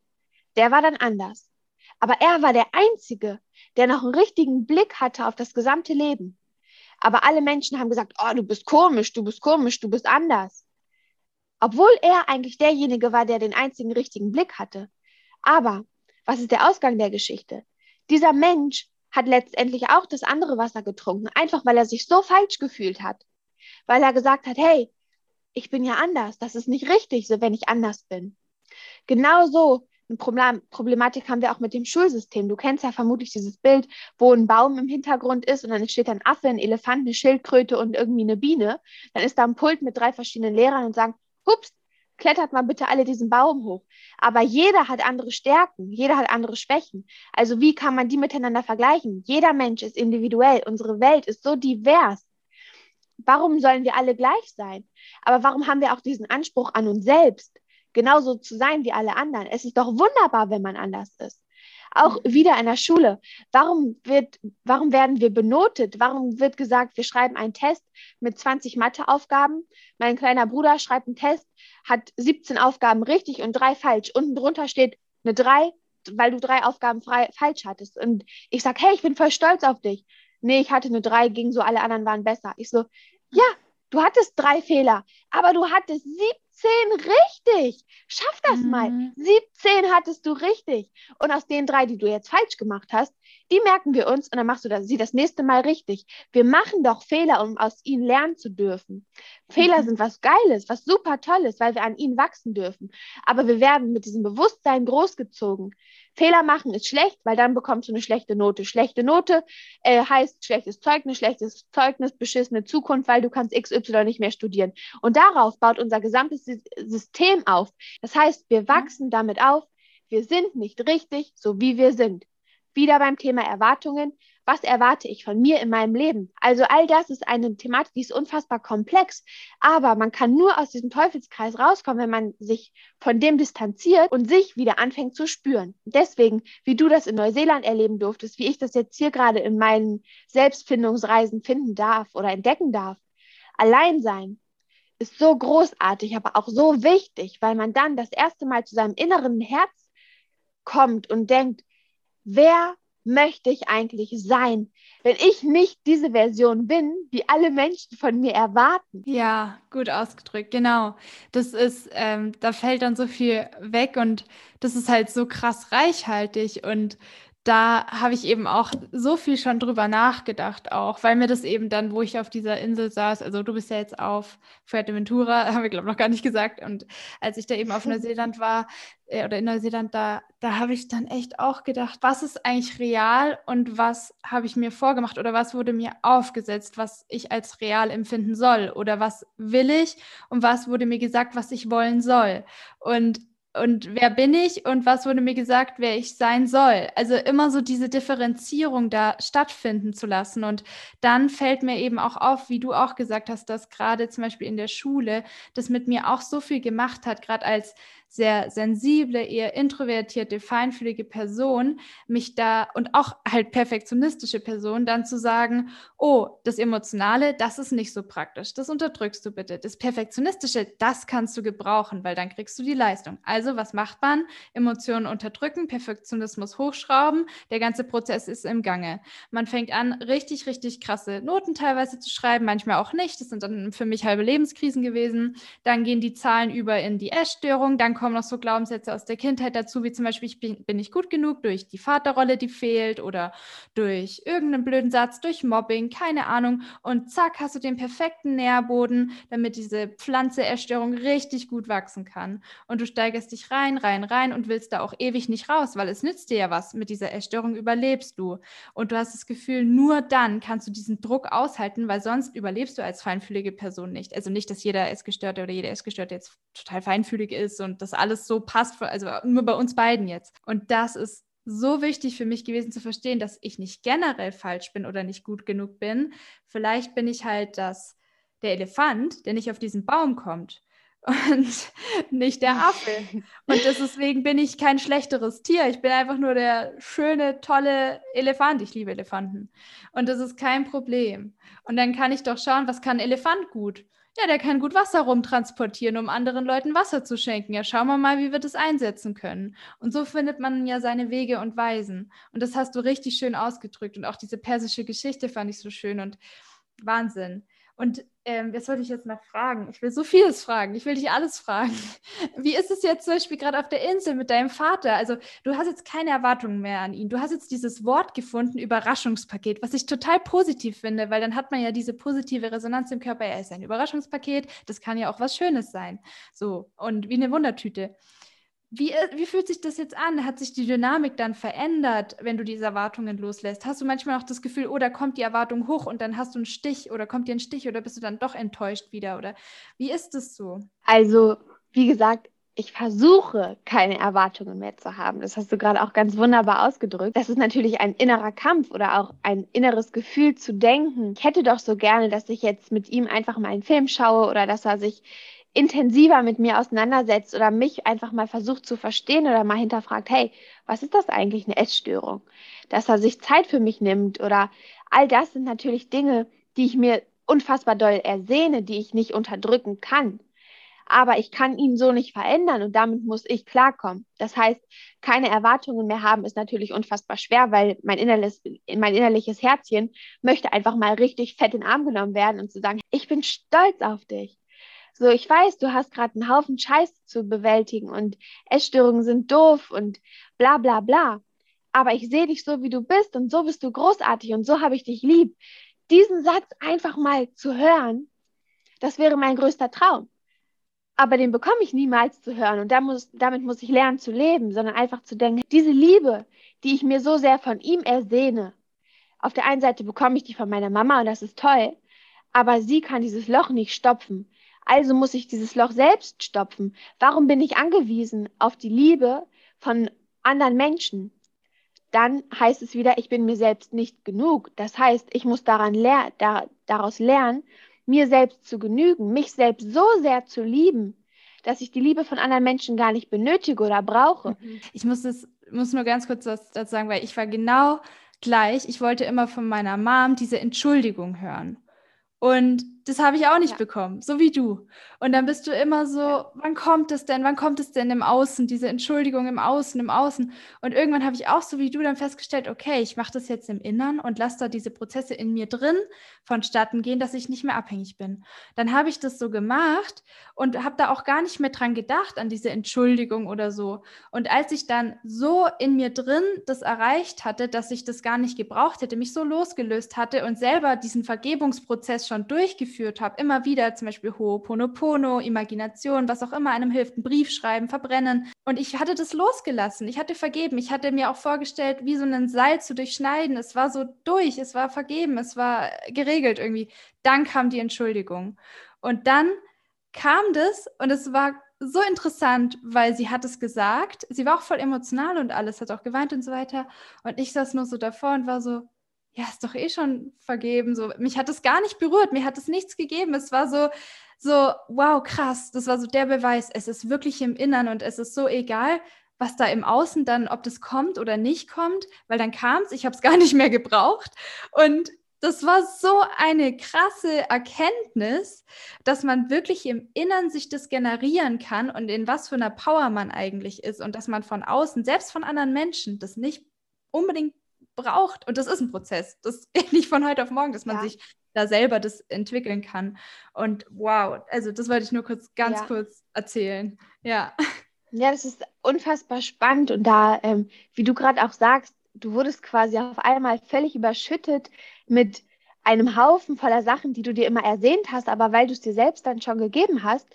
[SPEAKER 2] der war dann anders. Aber er war der Einzige, der noch einen richtigen Blick hatte auf das gesamte Leben. Aber alle Menschen haben gesagt, oh, du bist komisch, du bist komisch, du bist anders. Obwohl er eigentlich derjenige war, der den einzigen richtigen Blick hatte. Aber was ist der Ausgang der Geschichte? Dieser Mensch hat letztendlich auch das andere Wasser getrunken, einfach weil er sich so falsch gefühlt hat. Weil er gesagt hat, hey, ich bin ja anders, das ist nicht richtig, so wenn ich anders bin. Genauso eine Problem Problematik haben wir auch mit dem Schulsystem. Du kennst ja vermutlich dieses Bild, wo ein Baum im Hintergrund ist und dann steht ein Affe, ein Elefant, eine Schildkröte und irgendwie eine Biene. Dann ist da ein Pult mit drei verschiedenen Lehrern und sagen, hups, klettert mal bitte alle diesen Baum hoch. Aber jeder hat andere Stärken, jeder hat andere Schwächen. Also wie kann man die miteinander vergleichen? Jeder Mensch ist individuell, unsere Welt ist so divers. Warum sollen wir alle gleich sein? Aber warum haben wir auch diesen Anspruch an uns selbst, genauso zu sein wie alle anderen? Es ist doch wunderbar, wenn man anders ist. Auch wieder in der Schule. Warum, wird, warum werden wir benotet? Warum wird gesagt, wir schreiben einen Test mit 20 Matheaufgaben? Mein kleiner Bruder schreibt einen Test, hat 17 Aufgaben richtig und drei falsch. Unten drunter steht eine 3, weil du drei Aufgaben frei, falsch hattest. Und ich sage, hey, ich bin voll stolz auf dich. Nee, ich hatte eine 3, ging so, alle anderen waren besser. Ich so, ja, du hattest drei Fehler, aber du hattest 17 richtig. Schaff das mhm. mal. 17 hattest du richtig. Und aus den drei, die du jetzt falsch gemacht hast, die merken wir uns und dann machst du das, sie das nächste Mal richtig. Wir machen doch Fehler, um aus ihnen lernen zu dürfen. Fehler mhm. sind was Geiles, was super Tolles, weil wir an ihnen wachsen dürfen. Aber wir werden mit diesem Bewusstsein großgezogen. Fehler machen ist schlecht, weil dann bekommst du eine schlechte Note. Schlechte Note äh, heißt schlechtes Zeugnis, schlechtes Zeugnis, beschissene Zukunft, weil du kannst XY nicht mehr studieren. Und darauf baut unser gesamtes System auf. Das heißt, wir wachsen damit auf, wir sind nicht richtig, so wie wir sind. Wieder beim Thema Erwartungen. Was erwarte ich von mir in meinem Leben? Also all das ist eine Thematik, die ist unfassbar komplex, aber man kann nur aus diesem Teufelskreis rauskommen, wenn man sich von dem distanziert und sich wieder anfängt zu spüren. Deswegen, wie du das in Neuseeland erleben durftest, wie ich das jetzt hier gerade in meinen Selbstfindungsreisen finden darf oder entdecken darf. Allein sein ist so großartig, aber auch so wichtig, weil man dann das erste Mal zu seinem inneren Herz kommt und denkt, wer möchte ich eigentlich sein, wenn ich nicht diese Version bin, die alle Menschen von mir erwarten?
[SPEAKER 1] Ja, gut ausgedrückt, genau. Das ist, ähm, da fällt dann so viel weg und das ist halt so krass reichhaltig und da habe ich eben auch so viel schon drüber nachgedacht, auch, weil mir das eben dann, wo ich auf dieser Insel saß, also du bist ja jetzt auf Fuerteventura, haben wir, glaube ich, noch gar nicht gesagt. Und als ich da eben auf Neuseeland war, äh, oder in Neuseeland, da, da habe ich dann echt auch gedacht, was ist eigentlich real und was habe ich mir vorgemacht oder was wurde mir aufgesetzt, was ich als real empfinden soll oder was will ich und was wurde mir gesagt, was ich wollen soll. Und und wer bin ich und was wurde mir gesagt, wer ich sein soll. Also immer so diese Differenzierung da stattfinden zu lassen. Und dann fällt mir eben auch auf, wie du auch gesagt hast, dass gerade zum Beispiel in der Schule das mit mir auch so viel gemacht hat, gerade als sehr sensible, eher introvertierte, feinfühlige Person, mich da und auch halt perfektionistische Person, dann zu sagen, oh, das Emotionale, das ist nicht so praktisch, das unterdrückst du bitte. Das Perfektionistische, das kannst du gebrauchen, weil dann kriegst du die Leistung. Also was macht man? Emotionen unterdrücken, Perfektionismus hochschrauben, der ganze Prozess ist im Gange. Man fängt an, richtig, richtig krasse Noten teilweise zu schreiben, manchmal auch nicht. Das sind dann für mich halbe Lebenskrisen gewesen. Dann gehen die Zahlen über in die Essstörung, dann kommen noch so Glaubenssätze aus der Kindheit dazu, wie zum Beispiel, ich bin, bin nicht gut genug durch die Vaterrolle, die fehlt oder durch irgendeinen blöden Satz, durch Mobbing, keine Ahnung. Und zack, hast du den perfekten Nährboden, damit diese Pflanze Essstörung richtig gut wachsen kann. Und du steigerst dich rein, rein, rein und willst da auch ewig nicht raus, weil es nützt dir ja was. Mit dieser Essstörung überlebst du. Und du hast das Gefühl, nur dann kannst du diesen Druck aushalten, weil sonst überlebst du als feinfühlige Person nicht. Also nicht, dass jeder Essgestörte oder jede Essgestörte jetzt total feinfühlig ist und das alles so passt, also nur bei uns beiden jetzt. Und das ist so wichtig für mich gewesen zu verstehen, dass ich nicht generell falsch bin oder nicht gut genug bin. Vielleicht bin ich halt das, der Elefant, der nicht auf diesen Baum kommt und nicht der Affe. Und deswegen bin ich kein schlechteres Tier. Ich bin einfach nur der schöne, tolle Elefant. Ich liebe Elefanten. Und das ist kein Problem. Und dann kann ich doch schauen, was kann ein Elefant gut? Ja, der kann gut Wasser rumtransportieren, um anderen Leuten Wasser zu schenken. Ja, schauen wir mal, wie wir das einsetzen können. Und so findet man ja seine Wege und Weisen. Und das hast du richtig schön ausgedrückt. Und auch diese persische Geschichte fand ich so schön und Wahnsinn. Und ähm, was wollte ich jetzt noch fragen? Ich will so vieles fragen. Ich will dich alles fragen. Wie ist es jetzt zum Beispiel gerade auf der Insel mit deinem Vater? Also, du hast jetzt keine Erwartungen mehr an ihn. Du hast jetzt dieses Wort gefunden, Überraschungspaket, was ich total positiv finde, weil dann hat man ja diese positive Resonanz im Körper. Er ist ein Überraschungspaket. Das kann ja auch was Schönes sein. So, und wie eine Wundertüte. Wie, äh, wie fühlt sich das jetzt an? Hat sich die Dynamik dann verändert, wenn du diese Erwartungen loslässt? Hast du manchmal auch das Gefühl, oh, da kommt die Erwartung hoch und dann hast du einen Stich oder kommt dir ein Stich oder bist du dann doch enttäuscht wieder? Oder wie ist es so?
[SPEAKER 2] Also, wie gesagt, ich versuche keine Erwartungen mehr zu haben. Das hast du gerade auch ganz wunderbar ausgedrückt. Das ist natürlich ein innerer Kampf oder auch ein inneres Gefühl zu denken. Ich hätte doch so gerne, dass ich jetzt mit ihm einfach mal einen Film schaue oder dass er sich intensiver mit mir auseinandersetzt oder mich einfach mal versucht zu verstehen oder mal hinterfragt, hey, was ist das eigentlich, eine Essstörung? Dass er sich Zeit für mich nimmt oder all das sind natürlich Dinge, die ich mir unfassbar doll ersehne, die ich nicht unterdrücken kann. Aber ich kann ihn so nicht verändern und damit muss ich klarkommen. Das heißt, keine Erwartungen mehr haben ist natürlich unfassbar schwer, weil mein, innerliches, mein innerliches Herzchen möchte einfach mal richtig fett in den Arm genommen werden und zu sagen, ich bin stolz auf dich. So, ich weiß, du hast gerade einen Haufen Scheiß zu bewältigen und Essstörungen sind doof und bla bla bla. Aber ich sehe dich so, wie du bist und so bist du großartig und so habe ich dich lieb. Diesen Satz einfach mal zu hören, das wäre mein größter Traum. Aber den bekomme ich niemals zu hören und da muss, damit muss ich lernen zu leben, sondern einfach zu denken, diese Liebe, die ich mir so sehr von ihm ersehne, auf der einen Seite bekomme ich die von meiner Mama und das ist toll, aber sie kann dieses Loch nicht stopfen. Also muss ich dieses Loch selbst stopfen. Warum bin ich angewiesen auf die Liebe von anderen Menschen? Dann heißt es wieder, ich bin mir selbst nicht genug. Das heißt, ich muss daran ler da daraus lernen, mir selbst zu genügen, mich selbst so sehr zu lieben, dass ich die Liebe von anderen Menschen gar nicht benötige oder brauche.
[SPEAKER 1] Mhm. Ich muss, das, muss nur ganz kurz dazu sagen, weil ich war genau gleich. Ich wollte immer von meiner Mom diese Entschuldigung hören. Und das habe ich auch nicht ja. bekommen, so wie du. Und dann bist du immer so, ja. wann kommt es denn? Wann kommt es denn im Außen? Diese Entschuldigung im Außen, im Außen. Und irgendwann habe ich auch so wie du dann festgestellt, okay, ich mache das jetzt im Innern und lasse da diese Prozesse in mir drin vonstatten gehen, dass ich nicht mehr abhängig bin. Dann habe ich das so gemacht und habe da auch gar nicht mehr dran gedacht, an diese Entschuldigung oder so. Und als ich dann so in mir drin das erreicht hatte, dass ich das gar nicht gebraucht hätte, mich so losgelöst hatte und selber diesen Vergebungsprozess schon durchgeführt geführt habe, immer wieder zum Beispiel Ho'oponopono, Imagination, was auch immer einem hilft, einen Brief schreiben, verbrennen. Und ich hatte das losgelassen. Ich hatte vergeben. Ich hatte mir auch vorgestellt, wie so ein Seil zu durchschneiden. Es war so durch, es war vergeben, es war geregelt irgendwie. Dann kam die Entschuldigung. Und dann kam das und es war so interessant, weil sie hat es gesagt. Sie war auch voll emotional und alles, hat auch geweint und so weiter. Und ich saß nur so davor und war so, ja, ist doch eh schon vergeben. So, mich hat es gar nicht berührt, mir hat es nichts gegeben. Es war so, so, wow, krass. Das war so der Beweis. Es ist wirklich im Innern und es ist so egal, was da im Außen dann, ob das kommt oder nicht kommt, weil dann kam es, ich habe es gar nicht mehr gebraucht. Und das war so eine krasse Erkenntnis, dass man wirklich im Innern sich das generieren kann und in was für einer Power man eigentlich ist und dass man von außen, selbst von anderen Menschen, das nicht unbedingt braucht. Und das ist ein Prozess. Das geht nicht von heute auf morgen, dass man ja. sich da selber das entwickeln kann. Und wow, also das wollte ich nur kurz, ganz ja. kurz erzählen. Ja.
[SPEAKER 2] Ja, das ist unfassbar spannend. Und da, ähm, wie du gerade auch sagst, du wurdest quasi auf einmal völlig überschüttet mit einem Haufen voller Sachen, die du dir immer ersehnt hast, aber weil du es dir selbst dann schon gegeben hast,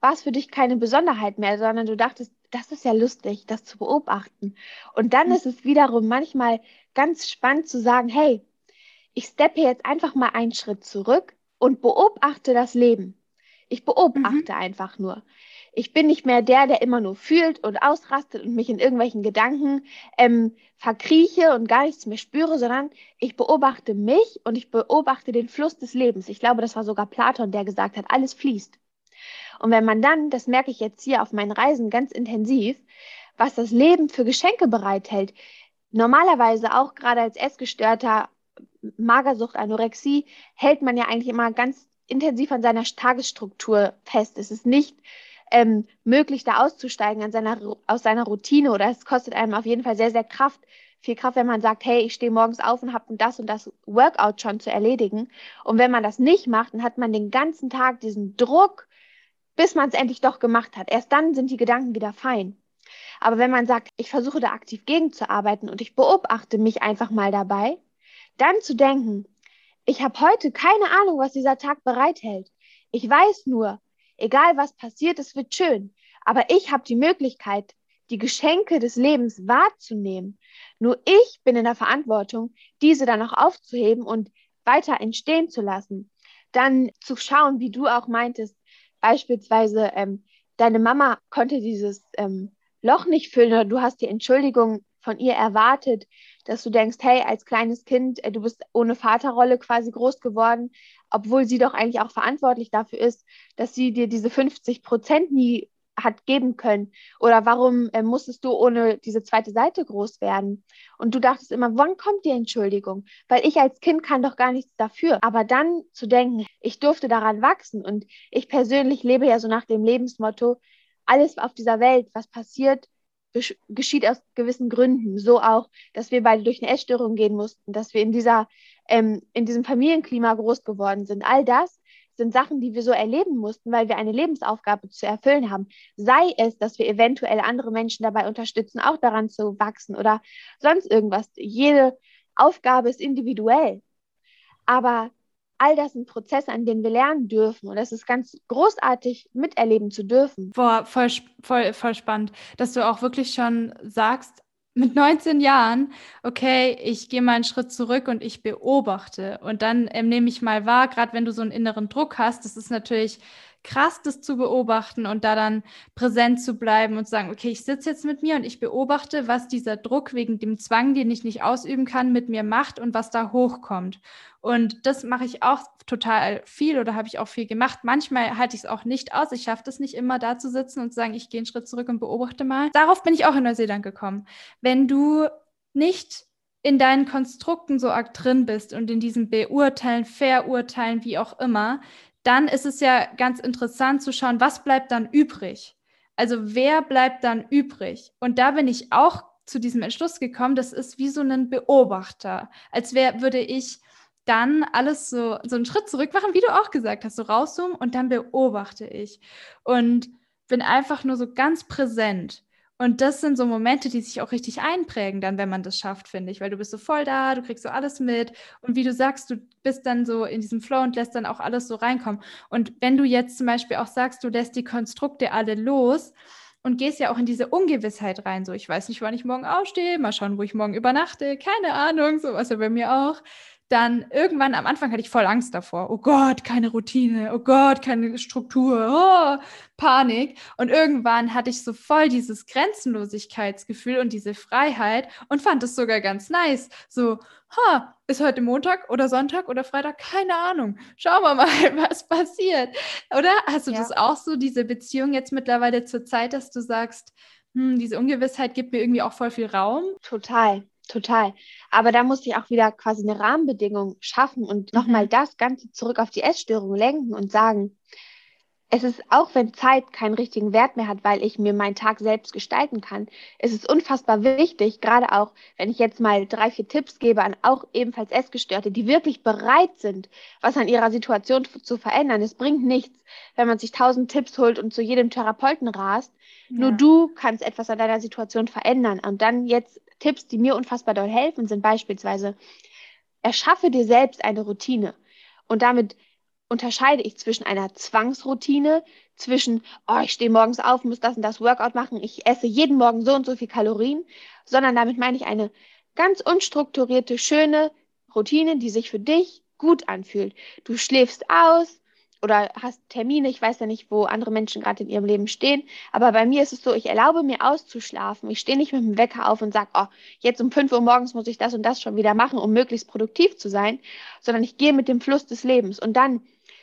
[SPEAKER 2] war es für dich keine Besonderheit mehr, sondern du dachtest, das ist ja lustig, das zu beobachten. Und dann mhm. ist es wiederum manchmal ganz spannend zu sagen, hey, ich steppe jetzt einfach mal einen Schritt zurück und beobachte das Leben. Ich beobachte mhm. einfach nur. Ich bin nicht mehr der, der immer nur fühlt und ausrastet und mich in irgendwelchen Gedanken ähm, verkrieche und gar nichts mehr spüre, sondern ich beobachte mich und ich beobachte den Fluss des Lebens. Ich glaube, das war sogar Platon, der gesagt hat, alles fließt. Und wenn man dann, das merke ich jetzt hier auf meinen Reisen ganz intensiv, was das Leben für Geschenke bereithält, normalerweise auch gerade als Essgestörter, Magersucht, Anorexie, hält man ja eigentlich immer ganz intensiv an seiner Tagesstruktur fest. Es ist nicht ähm, möglich, da auszusteigen an seiner, aus seiner Routine oder es kostet einem auf jeden Fall sehr, sehr Kraft, viel Kraft, wenn man sagt, hey, ich stehe morgens auf und habe das und das Workout schon zu erledigen. Und wenn man das nicht macht, dann hat man den ganzen Tag diesen Druck, bis man es endlich doch gemacht hat. Erst dann sind die Gedanken wieder fein. Aber wenn man sagt, ich versuche da aktiv gegenzuarbeiten und ich beobachte mich einfach mal dabei, dann zu denken, ich habe heute keine Ahnung, was dieser Tag bereithält. Ich weiß nur, egal was passiert, es wird schön. Aber ich habe die Möglichkeit, die Geschenke des Lebens wahrzunehmen. Nur ich bin in der Verantwortung, diese dann auch aufzuheben und weiter entstehen zu lassen. Dann zu schauen, wie du auch meintest, beispielsweise ähm, deine Mama konnte dieses ähm, Loch nicht füllen oder du hast die Entschuldigung von ihr erwartet, dass du denkst, hey, als kleines Kind, äh, du bist ohne Vaterrolle quasi groß geworden, obwohl sie doch eigentlich auch verantwortlich dafür ist, dass sie dir diese 50 Prozent nie hat geben können? Oder warum äh, musstest du ohne diese zweite Seite groß werden? Und du dachtest immer, wann kommt die Entschuldigung? Weil ich als Kind kann doch gar nichts dafür. Aber dann zu denken, ich durfte daran wachsen und ich persönlich lebe ja so nach dem Lebensmotto, alles auf dieser Welt, was passiert, geschieht aus gewissen Gründen. So auch, dass wir beide durch eine Essstörung gehen mussten, dass wir in, dieser, ähm, in diesem Familienklima groß geworden sind. All das sind Sachen, die wir so erleben mussten, weil wir eine Lebensaufgabe zu erfüllen haben. Sei es, dass wir eventuell andere Menschen dabei unterstützen, auch daran zu wachsen oder sonst irgendwas. Jede Aufgabe ist individuell. Aber all das sind Prozesse, an denen wir lernen dürfen. Und es ist ganz großartig, miterleben zu dürfen.
[SPEAKER 1] Boah, voll, voll, voll spannend, dass du auch wirklich schon sagst, mit 19 Jahren, okay, ich gehe mal einen Schritt zurück und ich beobachte. Und dann ähm, nehme ich mal wahr, gerade wenn du so einen inneren Druck hast, das ist natürlich krass, das zu beobachten und da dann präsent zu bleiben und zu sagen, okay, ich sitze jetzt mit mir und ich beobachte, was dieser Druck wegen dem Zwang, den ich nicht ausüben kann, mit mir macht und was da hochkommt. Und das mache ich auch total viel oder habe ich auch viel gemacht. Manchmal halte ich es auch nicht aus. Ich schaffe das nicht immer, da zu sitzen und zu sagen, ich gehe einen Schritt zurück und beobachte mal. Darauf bin ich auch in Neuseeland gekommen. Wenn du nicht in deinen Konstrukten so arg drin bist und in diesem Beurteilen, Verurteilen, wie auch immer, dann ist es ja ganz interessant zu schauen, was bleibt dann übrig? Also wer bleibt dann übrig? Und da bin ich auch zu diesem Entschluss gekommen, das ist wie so ein Beobachter. Als wäre, würde ich dann alles so, so einen Schritt zurück machen, wie du auch gesagt hast, so rauszoomen und dann beobachte ich und bin einfach nur so ganz präsent. Und das sind so Momente, die sich auch richtig einprägen, dann, wenn man das schafft, finde ich, weil du bist so voll da, du kriegst so alles mit. Und wie du sagst, du bist dann so in diesem Flow und lässt dann auch alles so reinkommen. Und wenn du jetzt zum Beispiel auch sagst, du lässt die Konstrukte alle los und gehst ja auch in diese Ungewissheit rein, so ich weiß nicht, wann ich morgen aufstehe, mal schauen, wo ich morgen übernachte, keine Ahnung, so was ja bei mir auch dann irgendwann am Anfang hatte ich voll Angst davor. Oh Gott, keine Routine. Oh Gott, keine Struktur. Oh, Panik. Und irgendwann hatte ich so voll dieses Grenzenlosigkeitsgefühl und diese Freiheit und fand es sogar ganz nice. So, ha, ist heute Montag oder Sonntag oder Freitag? Keine Ahnung. Schauen wir mal, was passiert. Oder hast du ja. das auch so, diese Beziehung jetzt mittlerweile zur Zeit, dass du sagst, hm, diese Ungewissheit gibt mir irgendwie auch voll viel Raum?
[SPEAKER 2] Total. Total. Aber da musste ich auch wieder quasi eine Rahmenbedingung schaffen und mhm. nochmal das Ganze zurück auf die Essstörung lenken und sagen, es ist auch, wenn Zeit keinen richtigen Wert mehr hat, weil ich mir meinen Tag selbst gestalten kann, es ist unfassbar wichtig, gerade auch, wenn ich jetzt mal drei, vier Tipps gebe an auch ebenfalls Essgestörte, die wirklich bereit sind, was an ihrer Situation zu verändern. Es bringt nichts, wenn man sich tausend Tipps holt und zu jedem Therapeuten rast. Ja. Nur du kannst etwas an deiner Situation verändern. Und dann jetzt Tipps, die mir unfassbar doll helfen, sind beispielsweise, erschaffe dir selbst eine Routine. Und damit unterscheide ich zwischen einer Zwangsroutine, zwischen, oh, ich stehe morgens auf, muss das und das Workout machen, ich esse jeden Morgen so und so viel Kalorien, sondern damit meine ich eine ganz unstrukturierte, schöne Routine, die sich für dich gut anfühlt. Du schläfst aus, oder hast Termine, ich weiß ja nicht, wo andere Menschen gerade in ihrem Leben stehen, aber bei mir ist es so, ich erlaube mir auszuschlafen. Ich stehe nicht mit dem Wecker auf und sage, oh, jetzt um 5 Uhr morgens muss ich das und das schon wieder machen, um möglichst produktiv zu sein, sondern ich gehe mit dem Fluss des Lebens und dann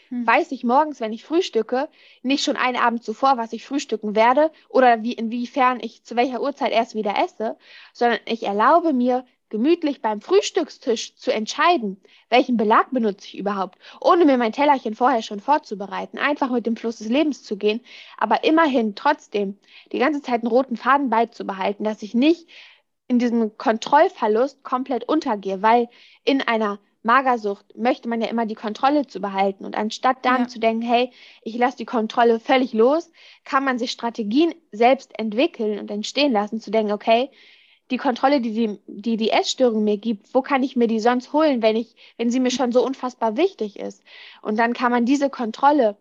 [SPEAKER 2] hm. weiß ich morgens, wenn ich frühstücke, nicht schon einen Abend zuvor, was ich frühstücken werde oder wie, inwiefern ich zu welcher Uhrzeit erst wieder esse, sondern ich erlaube mir gemütlich beim Frühstückstisch zu entscheiden, welchen Belag benutze ich überhaupt, ohne mir mein Tellerchen vorher schon vorzubereiten, einfach mit dem Fluss des Lebens zu gehen, aber immerhin trotzdem die ganze Zeit einen roten Faden beizubehalten, dass ich nicht in diesem Kontrollverlust komplett untergehe, weil in einer Magersucht möchte man ja immer die Kontrolle zu behalten. Und anstatt dann ja. zu denken, hey, ich lasse die Kontrolle völlig los, kann man sich Strategien selbst entwickeln und entstehen lassen, zu denken, okay, die Kontrolle, die die, die, die Essstörung mir gibt, wo kann ich mir die sonst holen, wenn ich, wenn sie mir schon so unfassbar wichtig ist? Und dann kann man diese Kontrolle,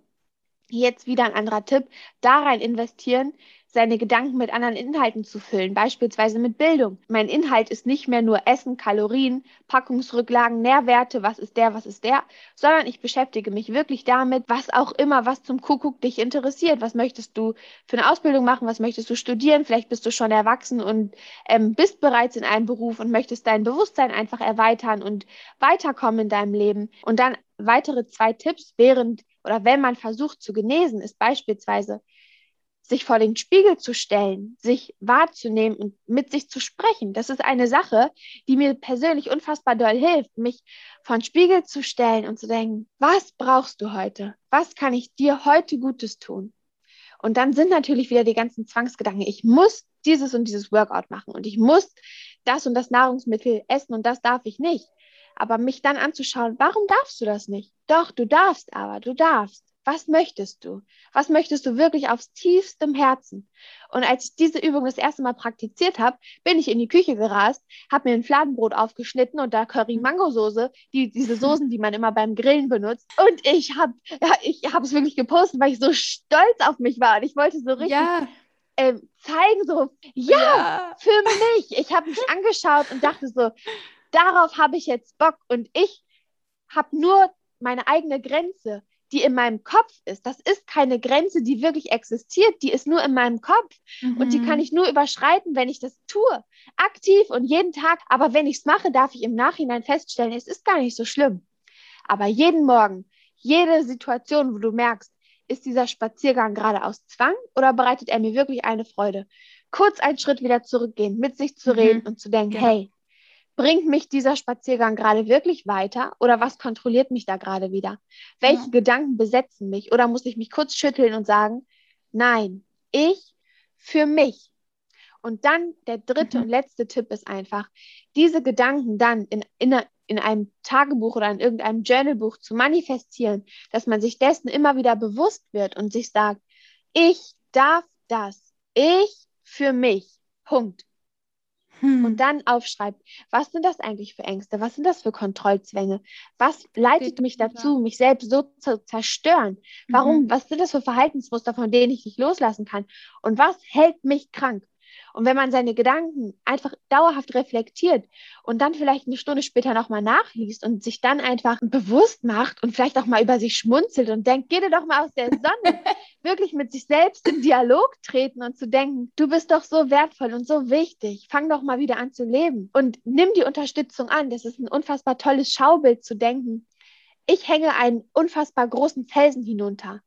[SPEAKER 2] jetzt wieder ein anderer Tipp, da rein investieren, seine Gedanken mit anderen Inhalten zu füllen, beispielsweise mit Bildung. Mein Inhalt ist nicht mehr nur Essen, Kalorien, Packungsrücklagen, Nährwerte, was ist der, was ist der, sondern ich beschäftige mich wirklich damit, was auch immer, was zum Kuckuck dich interessiert. Was möchtest du für eine Ausbildung machen? Was möchtest du studieren? Vielleicht bist du schon erwachsen und ähm, bist bereits in einem Beruf und möchtest dein Bewusstsein einfach erweitern und weiterkommen in deinem Leben. Und dann weitere zwei Tipps während oder wenn man versucht zu genesen, ist beispielsweise sich vor den Spiegel zu stellen, sich wahrzunehmen und mit sich zu sprechen. Das ist eine Sache, die mir persönlich unfassbar doll hilft, mich vor den Spiegel zu stellen und zu denken, was brauchst du heute? Was kann ich dir heute Gutes tun? Und dann sind natürlich wieder die ganzen Zwangsgedanken. Ich muss dieses und dieses Workout machen und ich muss das und das Nahrungsmittel essen und das darf ich nicht. Aber mich dann anzuschauen, warum darfst du das nicht? Doch, du darfst aber, du darfst. Was möchtest du? Was möchtest du wirklich aufs tiefste Herzen? Und als ich diese Übung das erste Mal praktiziert habe, bin ich in die Küche gerast, habe mir ein Fladenbrot aufgeschnitten und da Curry-Mango-Soße, die, diese Soßen, die man immer beim Grillen benutzt. Und ich habe ja, ich habe es wirklich gepostet, weil ich so stolz auf mich war. Und ich wollte so richtig ja. ähm, zeigen, so, ja, ja. für mich. Ich habe mich angeschaut und dachte so, darauf habe ich jetzt Bock. Und ich habe nur meine eigene Grenze die in meinem Kopf ist. Das ist keine Grenze, die wirklich existiert, die ist nur in meinem Kopf. Mhm. Und die kann mhm. ich nur überschreiten, wenn ich das tue. Aktiv und jeden Tag. Aber wenn ich es mache, darf ich im Nachhinein feststellen, es ist gar nicht so schlimm. Aber jeden Morgen, jede Situation, wo du merkst, ist dieser Spaziergang gerade aus Zwang oder bereitet er mir wirklich eine Freude? Kurz einen Schritt wieder zurückgehen, mit sich zu mhm. reden und zu denken, ja. hey, bringt mich dieser Spaziergang gerade wirklich weiter oder was kontrolliert mich da gerade wieder? Welche ja. Gedanken besetzen mich oder muss ich mich kurz schütteln und sagen, nein, ich für mich. Und dann der dritte mhm. und letzte Tipp ist einfach, diese Gedanken dann in, in, in einem Tagebuch oder in irgendeinem Journalbuch zu manifestieren, dass man sich dessen immer wieder bewusst wird und sich sagt, ich darf das, ich für mich. Punkt. Hm. Und dann aufschreibt, was sind das eigentlich für Ängste? Was sind das für Kontrollzwänge? Was leitet mich dazu, mich selbst so zu zerstören? Warum? Mhm. Was sind das für Verhaltensmuster, von denen ich nicht loslassen kann? Und was hält mich krank? Und wenn man seine Gedanken einfach dauerhaft reflektiert und dann vielleicht eine Stunde später nochmal nachliest und sich dann einfach bewusst macht und vielleicht auch mal über sich schmunzelt und denkt, geh dir doch mal aus der Sonne, wirklich mit sich selbst in Dialog treten und zu denken, du bist doch so wertvoll und so wichtig, fang doch mal wieder an zu leben und nimm die Unterstützung an. Das ist ein unfassbar tolles Schaubild zu denken. Ich hänge einen unfassbar großen Felsen hinunter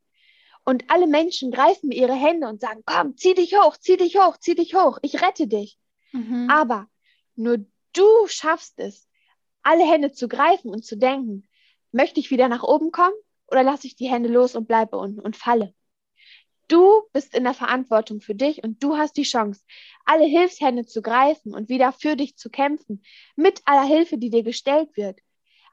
[SPEAKER 2] und alle Menschen greifen mir ihre Hände und sagen, komm, zieh dich hoch, zieh dich hoch, zieh dich hoch, ich rette dich. Mhm. Aber nur du schaffst es, alle Hände zu greifen und zu denken, möchte ich wieder nach oben kommen oder lasse ich die Hände los und bleibe unten und falle? Du bist in der Verantwortung für dich und du hast die Chance, alle Hilfshände zu greifen und wieder für dich zu kämpfen, mit aller Hilfe, die dir gestellt wird.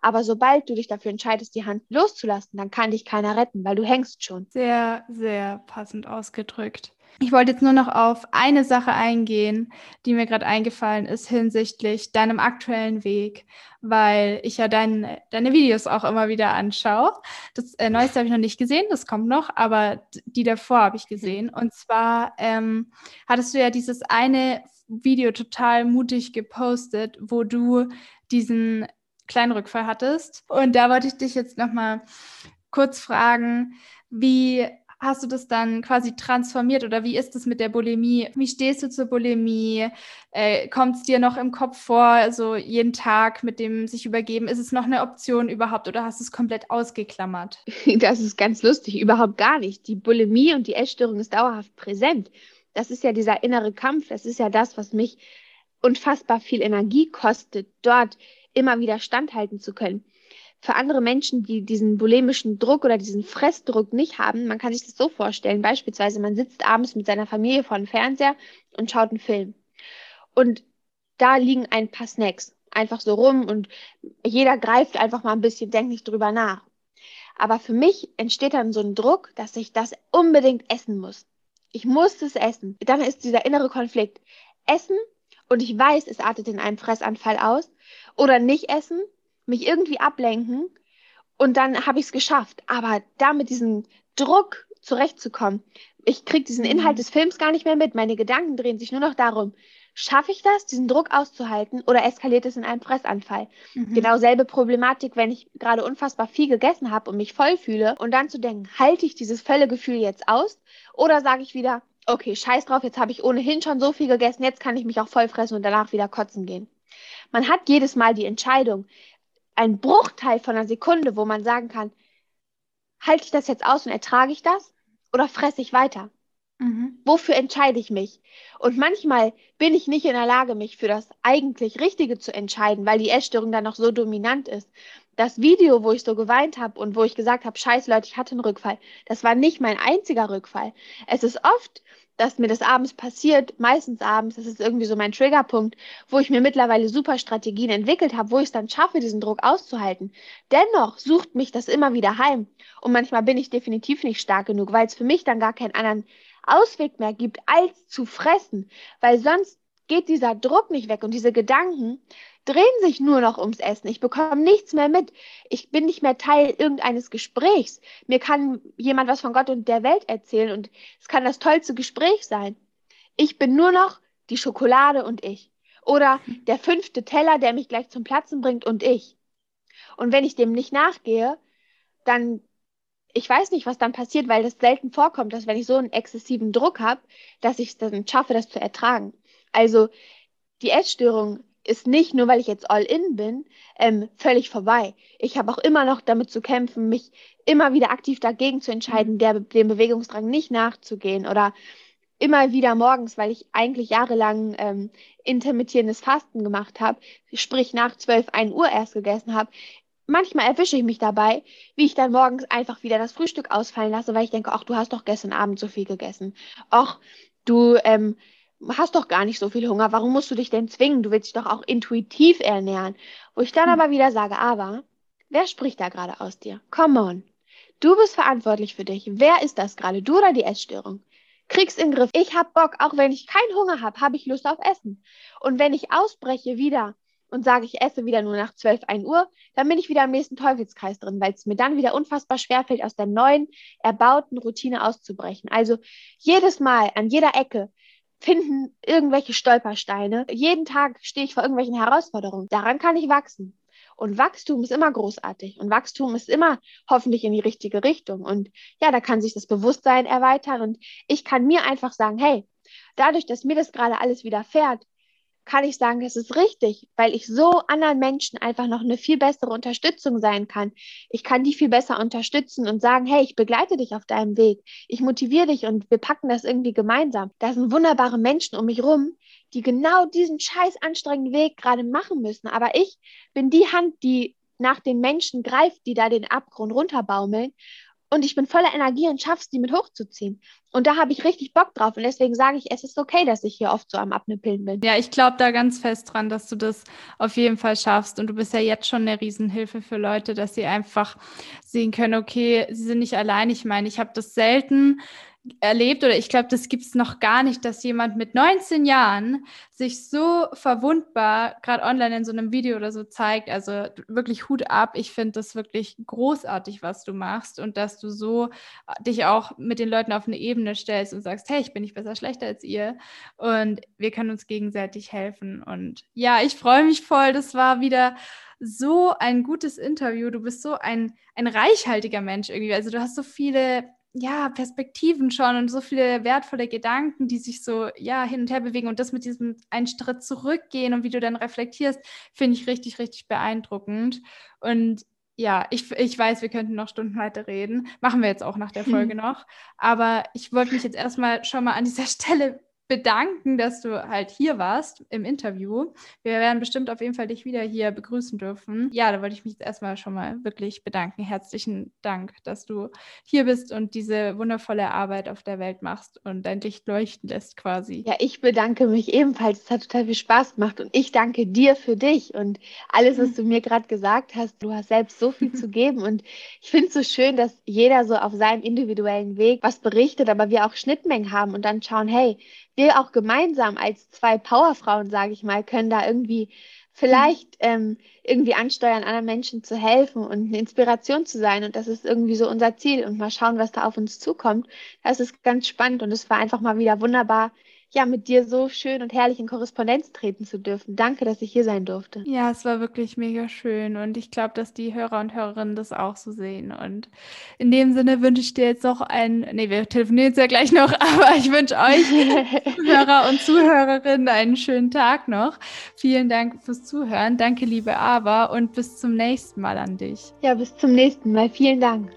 [SPEAKER 2] Aber sobald du dich dafür entscheidest, die Hand loszulassen, dann kann dich keiner retten, weil du hängst schon.
[SPEAKER 1] Sehr, sehr passend ausgedrückt. Ich wollte jetzt nur noch auf eine Sache eingehen, die mir gerade eingefallen ist hinsichtlich deinem aktuellen Weg, weil ich ja dein, deine Videos auch immer wieder anschaue. Das äh, Neueste habe ich noch nicht gesehen, das kommt noch, aber die davor habe ich gesehen. Und zwar ähm, hattest du ja dieses eine Video total mutig gepostet, wo du diesen kleinen Rückfall hattest. Und da wollte ich dich jetzt nochmal kurz fragen, wie hast du das dann quasi transformiert oder wie ist es mit der Bulimie? Wie stehst du zur Bulimie? Äh, Kommt es dir noch im Kopf vor, also jeden Tag mit dem sich übergeben? Ist es noch eine Option überhaupt oder hast du es komplett ausgeklammert?
[SPEAKER 2] Das ist ganz lustig, überhaupt gar nicht. Die Bulimie und die Essstörung ist dauerhaft präsent. Das ist ja dieser innere Kampf, das ist ja das, was mich unfassbar viel Energie kostet, dort immer wieder standhalten zu können. Für andere Menschen, die diesen bulimischen Druck oder diesen Fressdruck nicht haben, man kann sich das so vorstellen, beispielsweise man sitzt abends mit seiner Familie vor dem Fernseher und schaut einen Film. Und da liegen ein paar Snacks einfach so rum und jeder greift einfach mal ein bisschen, denkt nicht drüber nach. Aber für mich entsteht dann so ein Druck, dass ich das unbedingt essen muss. Ich muss es essen. Dann ist dieser innere Konflikt. Essen und ich weiß, es artet in einem Fressanfall aus oder nicht essen, mich irgendwie ablenken und dann habe ich es geschafft. Aber da mit diesem Druck zurechtzukommen, ich kriege diesen mhm. Inhalt des Films gar nicht mehr mit. Meine Gedanken drehen sich nur noch darum, schaffe ich das, diesen Druck auszuhalten oder eskaliert es in einem Fressanfall? Mhm. Genau selbe Problematik, wenn ich gerade unfassbar viel gegessen habe und mich voll fühle und dann zu denken, halte ich dieses Völlegefühl jetzt aus oder sage ich wieder, okay, scheiß drauf, jetzt habe ich ohnehin schon so viel gegessen, jetzt kann ich mich auch voll fressen und danach wieder kotzen gehen. Man hat jedes Mal die Entscheidung, ein Bruchteil von einer Sekunde, wo man sagen kann, halte ich das jetzt aus und ertrage ich das oder fresse ich weiter? Mhm. Wofür entscheide ich mich? Und manchmal bin ich nicht in der Lage, mich für das eigentlich Richtige zu entscheiden, weil die Essstörung dann noch so dominant ist. Das Video, wo ich so geweint habe und wo ich gesagt habe, scheiße Leute, ich hatte einen Rückfall, das war nicht mein einziger Rückfall. Es ist oft dass mir das abends passiert, meistens abends, das ist irgendwie so mein Triggerpunkt, wo ich mir mittlerweile super Strategien entwickelt habe, wo ich es dann schaffe, diesen Druck auszuhalten. Dennoch sucht mich das immer wieder heim. Und manchmal bin ich definitiv nicht stark genug, weil es für mich dann gar keinen anderen Ausweg mehr gibt, als zu fressen. Weil sonst geht dieser Druck nicht weg und diese Gedanken, drehen sich nur noch ums Essen. Ich bekomme nichts mehr mit. Ich bin nicht mehr Teil irgendeines Gesprächs. Mir kann jemand was von Gott und der Welt erzählen und es kann das tollste Gespräch sein. Ich bin nur noch die Schokolade und ich. Oder der fünfte Teller, der mich gleich zum Platzen bringt und ich. Und wenn ich dem nicht nachgehe, dann, ich weiß nicht, was dann passiert, weil das selten vorkommt, dass wenn ich so einen exzessiven Druck habe, dass ich es dann schaffe, das zu ertragen. Also die Essstörung ist nicht, nur weil ich jetzt all in bin, ähm, völlig vorbei. Ich habe auch immer noch damit zu kämpfen, mich immer wieder aktiv dagegen zu entscheiden, mhm. der, dem Bewegungsdrang nicht nachzugehen oder immer wieder morgens, weil ich eigentlich jahrelang ähm, intermittierendes Fasten gemacht habe, sprich nach 12, 1 Uhr erst gegessen habe. Manchmal erwische ich mich dabei, wie ich dann morgens einfach wieder das Frühstück ausfallen lasse, weil ich denke, ach, du hast doch gestern Abend so viel gegessen. Ach, du ähm, hast doch gar nicht so viel Hunger, warum musst du dich denn zwingen? Du willst dich doch auch intuitiv ernähren. Wo ich dann hm. aber wieder sage, aber wer spricht da gerade aus dir? Come on. Du bist verantwortlich für dich. Wer ist das gerade? Du oder die Essstörung? Krieg's in den Griff. Ich hab Bock, auch wenn ich keinen Hunger habe, habe ich Lust auf Essen. Und wenn ich ausbreche wieder und sage, ich esse wieder nur nach 12, 1 Uhr, dann bin ich wieder im nächsten Teufelskreis drin, weil es mir dann wieder unfassbar schwerfällt, aus der neuen, erbauten Routine auszubrechen. Also jedes Mal, an jeder Ecke, finden irgendwelche Stolpersteine. Jeden Tag stehe ich vor irgendwelchen Herausforderungen. Daran kann ich wachsen. Und Wachstum ist immer großartig und Wachstum ist immer hoffentlich in die richtige Richtung. Und ja, da kann sich das Bewusstsein erweitern und ich kann mir einfach sagen, hey, dadurch, dass mir das gerade alles widerfährt, kann ich sagen, es ist richtig, weil ich so anderen Menschen einfach noch eine viel bessere Unterstützung sein kann. Ich kann die viel besser unterstützen und sagen, hey, ich begleite dich auf deinem Weg, ich motiviere dich und wir packen das irgendwie gemeinsam. Da sind wunderbare Menschen um mich rum, die genau diesen scheiß anstrengenden Weg gerade machen müssen. Aber ich bin die Hand, die nach den Menschen greift, die da den Abgrund runterbaumeln und ich bin voller Energie und schaff's, die mit hochzuziehen. Und da habe ich richtig Bock drauf. Und deswegen sage ich, es ist okay, dass ich hier oft so am Abnippeln bin.
[SPEAKER 1] Ja, ich glaube da ganz fest dran, dass du das auf jeden Fall schaffst. Und du bist ja jetzt schon eine Riesenhilfe für Leute, dass sie einfach sehen können, okay, sie sind nicht allein. Ich meine, ich habe das selten erlebt oder ich glaube, das gibt es noch gar nicht, dass jemand mit 19 Jahren sich so verwundbar gerade online in so einem Video oder so zeigt. Also wirklich Hut ab. Ich finde das wirklich großartig, was du machst und dass du so äh, dich auch mit den Leuten auf eine Ebene stellst und sagst, hey, ich bin nicht besser schlechter als ihr und wir können uns gegenseitig helfen. Und ja, ich freue mich voll. Das war wieder so ein gutes Interview. Du bist so ein, ein reichhaltiger Mensch irgendwie. Also du hast so viele ja, Perspektiven schon und so viele wertvolle Gedanken, die sich so, ja, hin und her bewegen und das mit diesem einen Schritt zurückgehen und wie du dann reflektierst, finde ich richtig, richtig beeindruckend. Und ja, ich, ich weiß, wir könnten noch Stunden weiter reden. Machen wir jetzt auch nach der Folge noch. Aber ich wollte mich jetzt erstmal schon mal an dieser Stelle bedanken, dass du halt hier warst im Interview. Wir werden bestimmt auf jeden Fall dich wieder hier begrüßen dürfen. Ja, da wollte ich mich jetzt erstmal schon mal wirklich bedanken. Herzlichen Dank, dass du hier bist und diese wundervolle Arbeit auf der Welt machst und dein Licht leuchten lässt quasi.
[SPEAKER 2] Ja, ich bedanke mich ebenfalls. Es hat total viel Spaß gemacht und ich danke dir für dich und alles, was du mir gerade gesagt hast. Du hast selbst so viel zu geben und ich finde es so schön, dass jeder so auf seinem individuellen Weg was berichtet, aber wir auch Schnittmengen haben und dann schauen, hey, wir auch gemeinsam als zwei Powerfrauen, sage ich mal, können da irgendwie vielleicht ähm, irgendwie ansteuern, anderen Menschen zu helfen und eine Inspiration zu sein. Und das ist irgendwie so unser Ziel. Und mal schauen, was da auf uns zukommt. Das ist ganz spannend und es war einfach mal wieder wunderbar, ja, mit dir so schön und herrlich in Korrespondenz treten zu dürfen. Danke, dass ich hier sein durfte.
[SPEAKER 1] Ja, es war wirklich mega schön und ich glaube, dass die Hörer und Hörerinnen das auch so sehen. Und in dem Sinne wünsche ich dir jetzt noch ein, nee, wir telefonieren jetzt ja gleich noch, aber ich wünsche euch, Hörer und Zuhörerinnen, einen schönen Tag noch. Vielen Dank fürs Zuhören. Danke, liebe Ava, und bis zum nächsten Mal an dich.
[SPEAKER 2] Ja, bis zum nächsten Mal. Vielen Dank.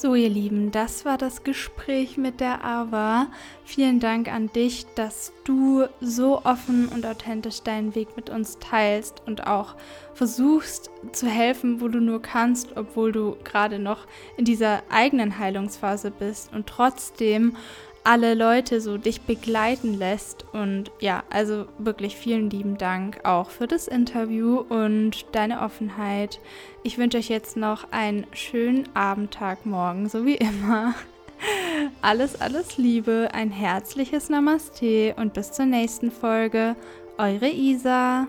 [SPEAKER 1] So, ihr Lieben, das war das Gespräch mit der Ava. Vielen Dank an dich, dass du so offen und authentisch deinen Weg mit uns teilst und auch versuchst zu helfen, wo du nur kannst, obwohl du gerade noch in dieser eigenen Heilungsphase bist und trotzdem alle Leute so dich begleiten lässt. Und ja, also wirklich vielen lieben Dank auch für das Interview und deine Offenheit. Ich wünsche euch jetzt noch einen schönen Abendtag morgen, so wie immer. Alles, alles Liebe, ein herzliches Namaste und bis zur nächsten Folge. Eure Isa.